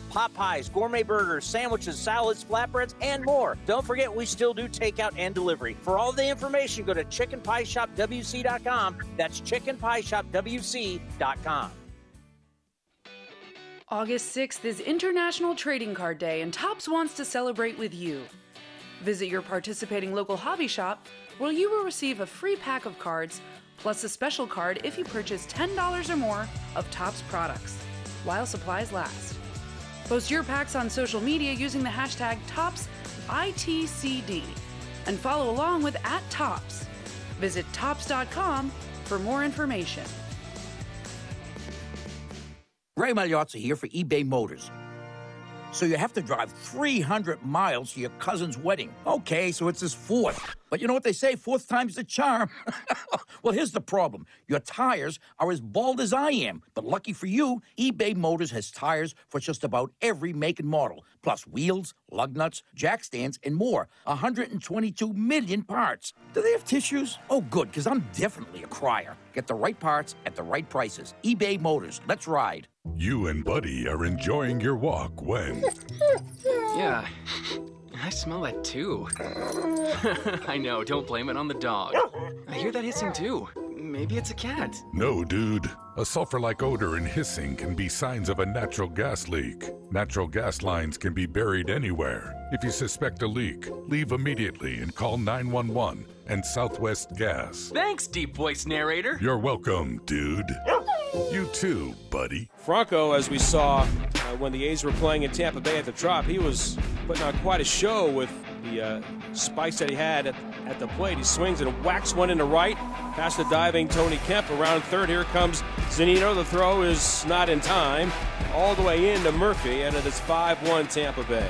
pot pies, gourmet burgers, sandwiches, salads, flatbreads, and more. Don't forget, we still do takeout and delivery. For all the information, go to chickenpieshopwc.com. That's chickenpieshopwc.com. August 6th is International Trading Card Day, and Topps wants to celebrate with you. Visit your participating local hobby shop where you will receive a free pack of cards plus a special card if you purchase $10 or more of Topps products while supplies last. Post your packs on social media using the hashtag ToppsITCD and follow along with at Topps. Visit Topps.com for more information. Ray Magliozzi here for eBay Motors. So you have to drive 300 miles to your cousin's wedding. Okay, so it's his fourth. But you know what they say, fourth time's the charm. (laughs) well, here's the problem. Your tires are as bald as I am. But lucky for you, eBay Motors has tires for just about every make and model. Plus wheels, lug nuts, jack stands, and more. 122 million parts. Do they have tissues? Oh, good, because I'm definitely a crier. Get the right parts at the right prices. eBay Motors. Let's ride. You and Buddy are enjoying your walk when. (laughs) Yeah, I smell that too. (laughs) I know, don't blame it on the dog. I hear that hissing too. Maybe it's a cat. No, dude. A sulfur like odor and hissing can be signs of a natural gas leak. Natural gas lines can be buried anywhere. If you suspect a leak, leave immediately and call 911 and Southwest Gas. Thanks, deep voice narrator. You're welcome, dude. You too, buddy. Franco, as we saw uh, when the A's were playing in Tampa Bay at the Trop, he was putting on quite a show with the uh, spikes that he had at, at the plate. He swings and whacks one into right, past the diving Tony Kemp. Around third, here comes Zunino. The throw is not in time, all the way into Murphy, and it is 5-1 Tampa Bay.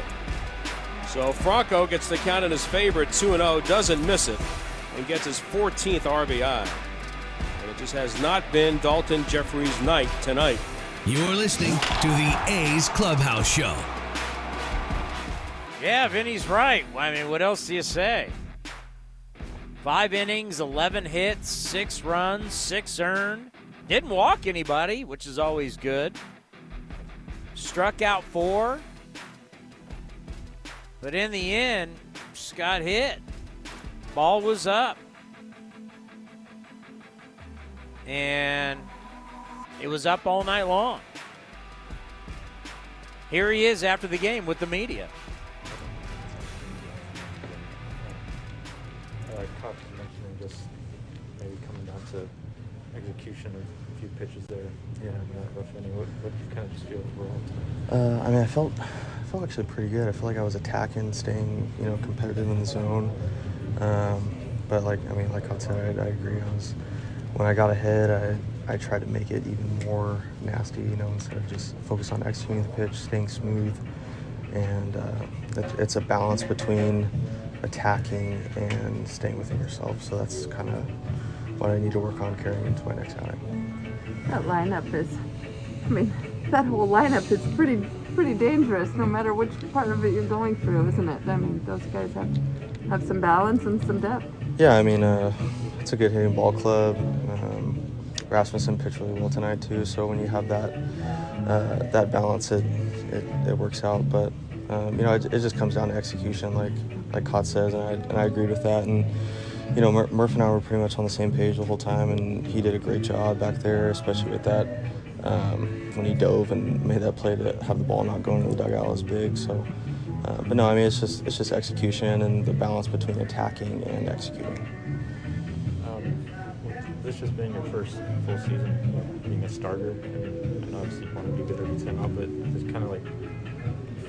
So Franco gets the count in his favor 2-0, doesn't miss it, and gets his 14th RBI. And it just has not been Daulton Jefferies' night tonight. You're listening to the A's Clubhouse Show. Yeah, Vinny's right. I mean, what else do you say? Five innings, 11 hits, six runs, six earned. Didn't walk anybody, which is always good. Struck out four. But in the end, just got hit. Ball was up. And it was up all night long. Here he is after the game with the media. Pitches there. Yeah, rough. What, what did you kind of just feel overall? Uh, I mean, I felt, I felt actually pretty good. I felt like I was attacking, staying, you know, competitive in the zone. Um, but like, I mean, like I said, I, I agree. I was, when I got ahead, I, I tried to make it even more nasty, you know, instead of just focus on executing the pitch, staying smooth. And uh, it, it's a balance between attacking and staying within yourself. So that's kind of what I need to work on carrying into my next outing. That lineup is, I mean, that whole lineup is pretty pretty dangerous no matter which part of it you're going through, isn't it? I mean, those guys have have some balance and some depth. Yeah, I mean, uh, it's a good hitting ball club. Um, Rasmussen pitched really well tonight too. So when you have that uh, that balance, it, it it works out. But um, you know, it, it just comes down to execution, like like Cott says, and I and I agreed with that. And you know, Mur- Murph and I were pretty much on the same page the whole time, and he did a great job back there, especially with that um, when he dove and made that play to have the ball not go into the dugout was big. So, uh, but no, I mean it's just it's just execution and the balance between attacking and executing. Um, this just being your first full season being a starter, and, obviously you want to be good every time but it's kind of like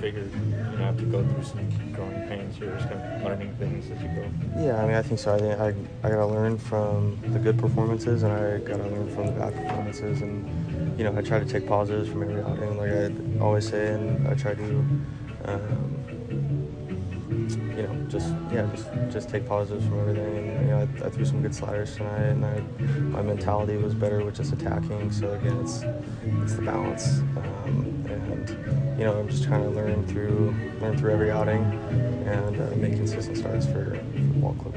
you figure you know have to go through some growing pains. You're just kind of learning things as you go. Yeah, I mean, I think so. I think I, I got to learn from the good performances, and I got to learn from the bad performances, and you know, I try to take positives from every outing, like I always say, and I try to. Um, you know, just yeah, just just take positives from everything. And you know, I, I threw some good sliders tonight, and I, my mentality was better with just attacking. So again, it's it's the balance, um, and you know, I'm just trying to learn through learn through every outing, and uh, make consistent starts for, for ball club.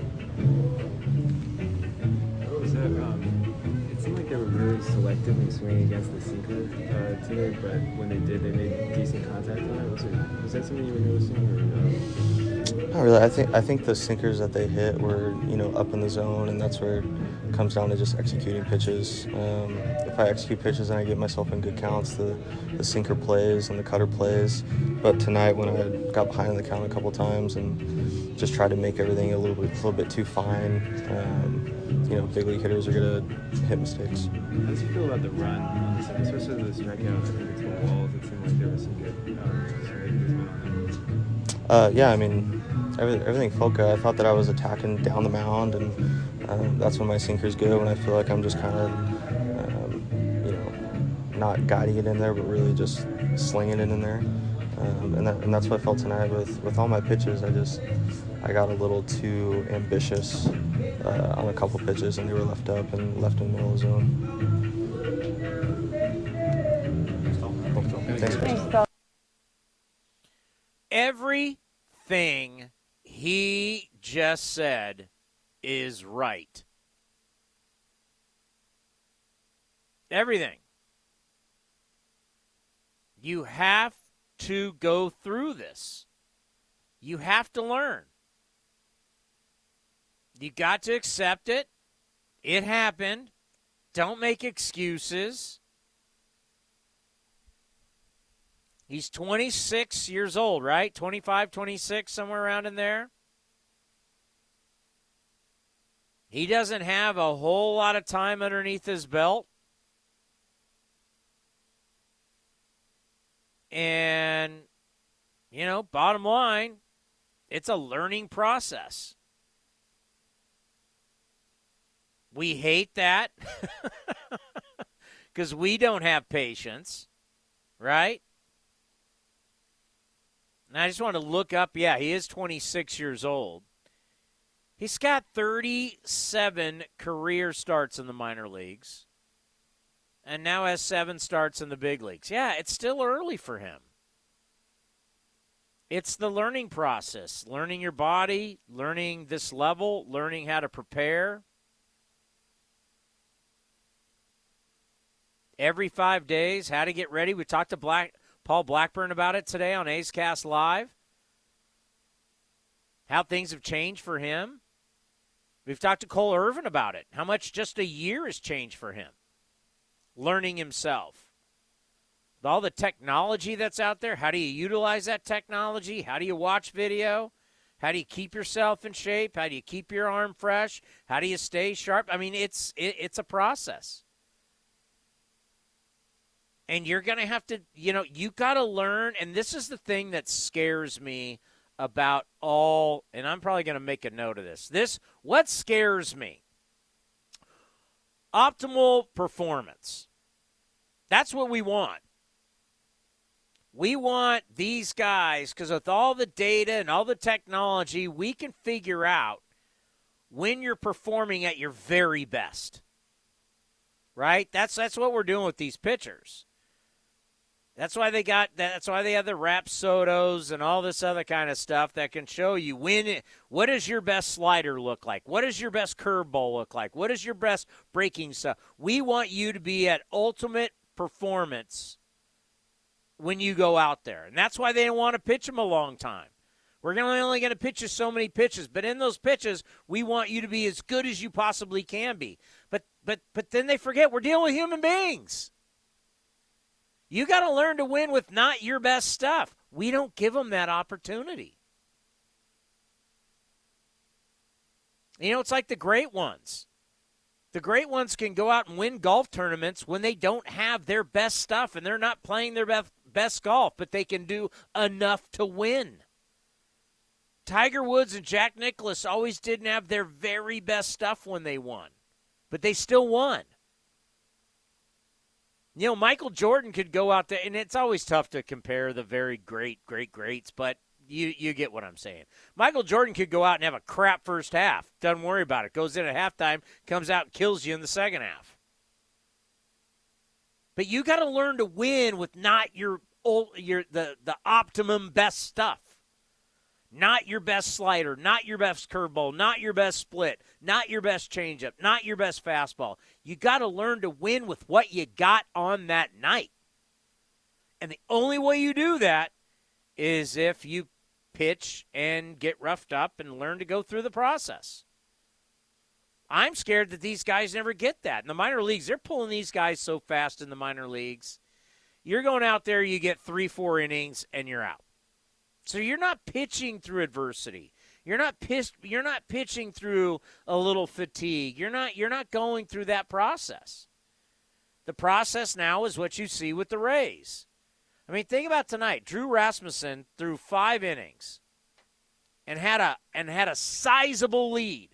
Was that? Um, it seemed like they were really selective in swinging against the sinker uh, today, but when they did, they made decent contact on it. Was, it, was that something you were noticing, or? Not really. I think I think the sinkers that they hit were you know up in the zone, and that's where it comes down to just executing pitches. Um, if I execute pitches and I get myself in good counts, the the sinker plays and the cutter plays. But tonight, when I got behind in the count a couple times and just tried to make everything a little bit a little bit too fine, um, you know, big league hitters are gonna hit mistakes. How did you feel about the run on the especially the strikeout? I think between walls, it seemed like there was some good um, swing as well on that. Uh, yeah, I mean, everything, felt good. I thought that I was attacking down the mound, and um, that's when my sinker's good. When I feel like I'm just kind of, um, you know, not guiding it in there, but really just slinging it in there. Um, and, that, and that's what I felt tonight with, with all my pitches. I just I got a little too ambitious uh, on a couple pitches, and they were left up and left in the middle of the zone. Thanks. Everything he just said is right. Everything. You have to go through this. You have to learn. You got to accept it. It happened. Don't make excuses. He's 26 years old, right? 25, 26, somewhere around in there. He doesn't have a whole lot of time underneath his belt. And, you know, bottom line, it's a learning process. We hate that (laughs) because we don't have patience, right? And I just want to look up. Yeah, he is 26 years old. He's got 37 career starts in the minor leagues and now has seven starts in the big leagues. Yeah, it's still early for him. It's the learning process, learning your body, learning this level, learning how to prepare. Every five days, how to get ready. We talked to Black Paul Blackburn about it today on A's Cast Live. How things have changed for him. We've talked to Cole Irvin about it. How much just a year has changed for him. Learning himself. With all the technology that's out there, how do you utilize that technology? How do you watch video? How do you keep yourself in shape? How do you keep your arm fresh? How do you stay sharp? I mean, it's it, it's a process and you're going to have to you know you got to learn and this is the thing that scares me about all and i'm probably going to make a note of this this what scares me? Optimal performance. That's what we want. We want these guys because with all the data and all the technology we can figure out when you're performing at your very best. Right? That's that's what we're doing with these pitchers that's why they got that's why they have the Rapsodos and all this other kind of stuff that can show you when what does your best slider look like? What does your best curveball look like? What is your best breaking stuff? We want you to be at ultimate performance when you go out there. And that's why they don't want to pitch them a long time. We're only going to pitch you so many pitches, but in those pitches, we want you to be as good as you possibly can be. But but but then they forget we're dealing with human beings. You got to learn to win with not your best stuff. We don't give them that opportunity. You know, it's like the great ones. The great ones can go out and win golf tournaments when they don't have their best stuff and they're not playing their best, best golf, but they can do enough to win. Tiger Woods and Jack Nicklaus always didn't have their very best stuff when they won, but they still won. You know, Michael Jordan could go out there, and it's always tough to compare the very great, great, greats, but you you get what I'm saying. Michael Jordan could go out and have a crap first half. Doesn't worry about it. Goes in at halftime, comes out, kills you in the second half. But you got to learn to win with not your old your the the optimum best stuff. Not your best slider, not your best curveball, not your best split, not your best changeup, not your best fastball. You got to learn to win with what you got on that night. And the only way you do that is if you pitch and get roughed up and learn to go through the process. I'm scared that these guys never get that. In the minor leagues, they're pulling these guys so fast in the minor leagues. You're going out there, you get three, four innings, and you're out. So you're not pitching through adversity. You're not pissed, you're not pitching through a little fatigue. You're not you're not going through that process. The process now is what you see with the Rays. I mean, think about tonight. Drew Rasmussen threw 5 innings and had a and had a sizable lead.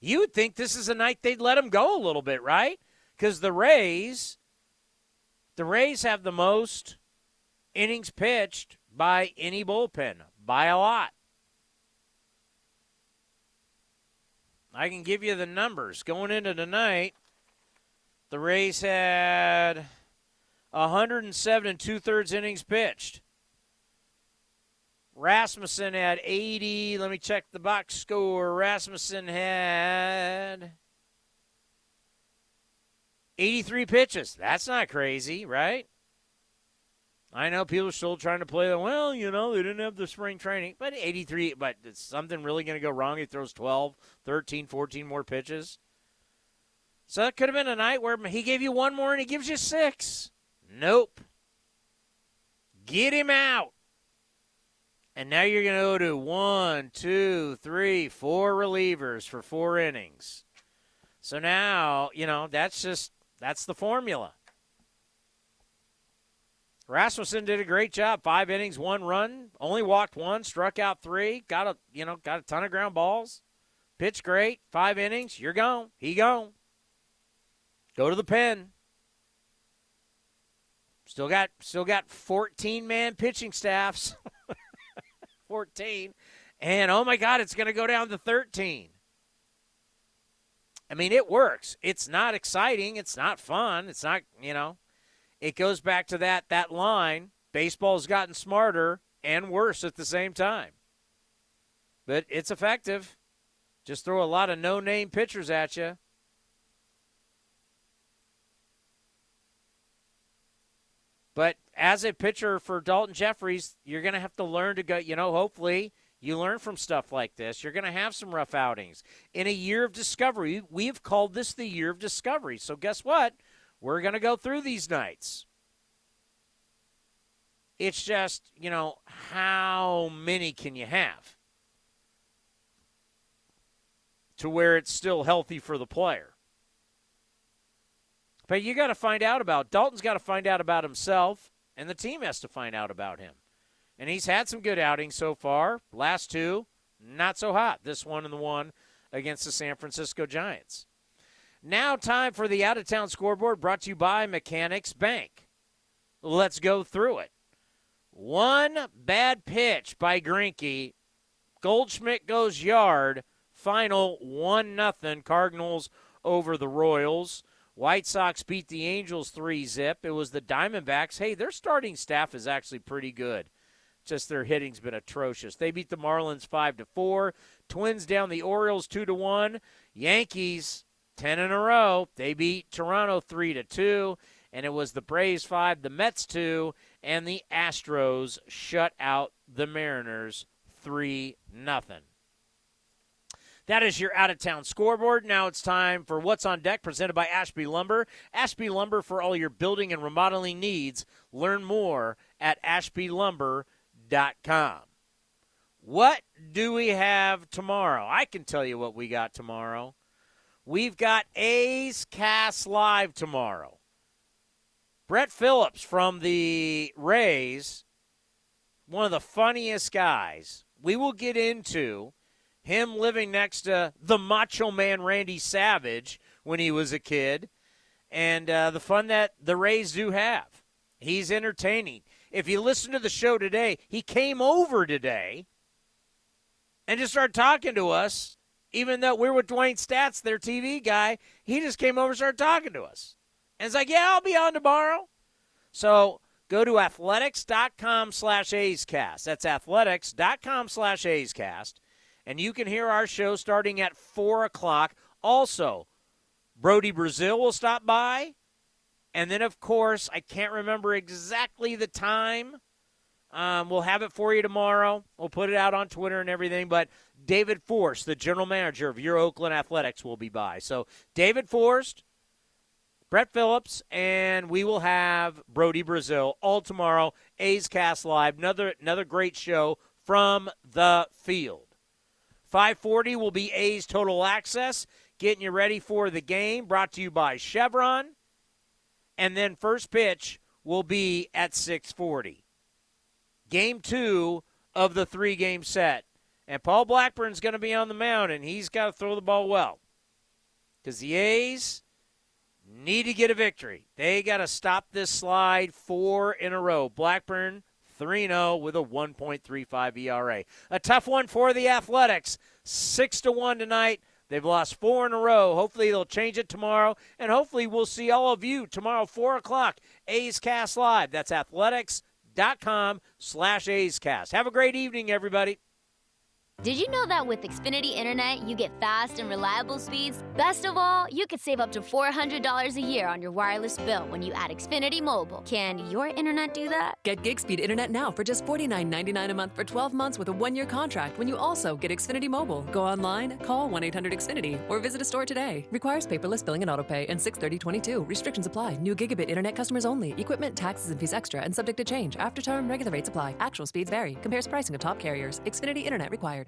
You would think this is a night they'd let him go a little bit, right? Cuz the Rays the Rays have the most innings pitched by any bullpen by a lot. I can give you the numbers. Going into tonight, the Rays had 107 and two thirds innings pitched. Rasmussen had 80. Let me check the box score. Rasmussen had 83 pitches. That's not crazy, right? I know people are still trying to play that. Well, you know, they didn't have the spring training. But 83, but is something really going to go wrong? He throws 12, 13, 14 more pitches. So that could have been a night where he gave you one more and he gives you six. Nope. Get him out. And now you're going to go to one, two, three, four relievers for four innings. So now, you know, that's just, that's the formula. Rasmussen did a great job. Five innings, one run, only walked one, struck out three, got a you know got a ton of ground balls, pitched great. Five innings, you're gone. He gone. Go to the pen. Still got still got 14 man pitching staffs. (laughs) 14. And oh my God, it's going to go down to 13. I mean, it works. It's not exciting. It's not fun. It's not, you know, it goes back to that that line. Baseball's gotten smarter and worse at the same time. But it's effective. Just throw a lot of no-name pitchers at you. But as a pitcher for Daulton Jefferies, you're going to have to learn to go, you know, hopefully you learn from stuff like this. You're going to have some rough outings. In a year of discovery, we've called this the year of discovery. So guess what? We're going to go through these nights. It's just, you know, how many can you have to where it's still healthy for the player? But you got to find out about Daulton's got to find out about himself, and the team has to find out about him. And he's had some good outings so far. Last two, not so hot. This one and the one against the San Francisco Giants. Now, time for the out of town scoreboard brought to you by Mechanics Bank. Let's go through it. One bad pitch by Greinke. Goldschmidt goes yard. Final 1 nothing. Cardinals over the Royals. White Sox beat the Angels 3 zip. It was the Diamondbacks. Hey, their starting staff is actually pretty good. Just their hitting's been atrocious. They beat the Marlins 5 to 4. Twins down the Orioles 2 to 1. Yankees 10 in a row. They beat Toronto 3 to 2 and it was the Braves 5, the Mets 2 and the Astros shut out the Mariners 3 nothing. That is your out of town scoreboard. Now it's time for What's on Deck presented by Ashby Lumber. Ashby Lumber for all your building and remodeling needs. Learn more at ashbylumber.com. What do we have tomorrow? I can tell you what we got tomorrow. We've got A's Cast Live tomorrow. Brett Phillips from the Rays, one of the funniest guys. We will get into him living next to the Macho Man Randy Savage when he was a kid, and uh, the fun that the Rays do have. He's entertaining. If you listen to the show today, he came over today and just started talking to us, even though we're with Dewayne Staats, their TV guy. He just came over and started talking to us. And it's like, yeah, I'll be on tomorrow. So go to athletics.com slash A'scast. That's athletics.com slash A'scast. And you can hear our show starting at 4 o'clock. Also, Brodie Brazil will stop by. And then, of course, I can't remember exactly the time. Um, we'll have it for you tomorrow. We'll put it out on Twitter and everything. But David Forst, the general manager of your Oakland Athletics, will be by. So, David Forst, Brett Phillips, and we will have Brodie Brazil all tomorrow. A's Cast Live, another another great show from the field. 540 will be A's Total Access, getting you ready for the game. Brought to you by Chevron, and then first pitch will be at 640. Game two of the three game set, and Paul Blackburn's going to be on the mound, and he's got to throw the ball well because the A's need to get a victory. They got to stop this slide four in a row. Blackburn 3 0 with a 1.35 ERA. A tough one for the Athletics. 6 to 1 tonight. They've lost four in a row. Hopefully, they'll change it tomorrow. And hopefully, we'll see all of you tomorrow, 4 o'clock. A's Cast Live. That's athletics.com slash A's. Have a great evening, everybody. Did you know that with Xfinity Internet, you get fast and reliable speeds? Best of all, you could save up to $400 a year on your wireless bill when you add Xfinity Mobile. Can your internet do that? Get gig speed internet now for just $49.99 a month for 12 months with a one year contract when you also get Xfinity Mobile. Go online, call 1 800 Xfinity, or visit a store today. Requires paperless billing and autopay and 63022. Restrictions apply. New gigabit internet customers only. Equipment, taxes, and fees extra and subject to change. After term, regular rates apply. Actual speeds vary. Compares pricing of top carriers. Xfinity Internet required.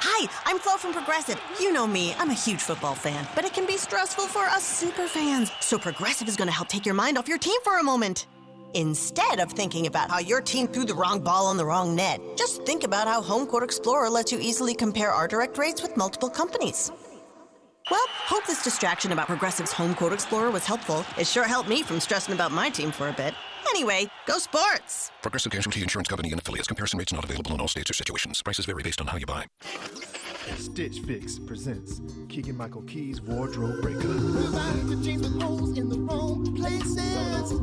Hi, I'm Flo from Progressive. You know me, I'm a huge football fan, but it can be stressful for us super fans. So Progressive is going to help take your mind off your team for a moment. Instead of thinking about how your team threw the wrong ball on the wrong net, just think about how Home Quote Explorer lets you easily compare our direct rates with multiple companies. Well, hope this distraction about Progressive's Home Quote Explorer was helpful. It sure helped me from stressing about my team for a bit. Anyway, go sports! Progressive Casualty Insurance Company and affiliates. Comparison rates not available in all states or situations. Prices vary based on how you buy. Stitch Fix presents Keegan Michael Key's Wardrobe Breakup. the jeans with holes in the wrong places.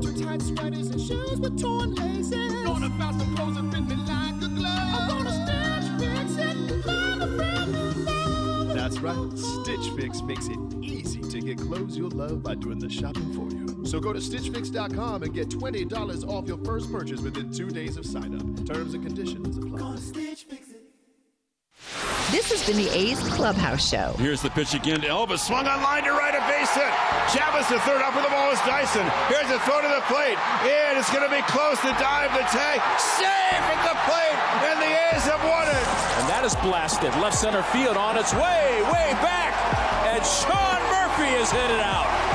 Too tight sweaters and shoes with torn laces. Gonna bounce the clothes and fit me like a glove. I'm gonna stitch fix it find a brand new love. That's right, Stitch Fix makes it easy to get clothes you'll love by doing the shopping for you. So go to StitchFix.com and get $20 off your first purchase within two days of sign up. Terms and conditions apply. Gonna stitch fix. This has been the A's Clubhouse Show. Here's the pitch again to Elvis. Swung on line to right, a base hit. Chavez to third. Up with the ball is Dyson. Here's a throw to the plate. And it's going to be close. The dive, the tag. Safe at the plate. And the A's have won it. And that is blasted. Left center field on its way, way back. And Sean Murphy is hit it out.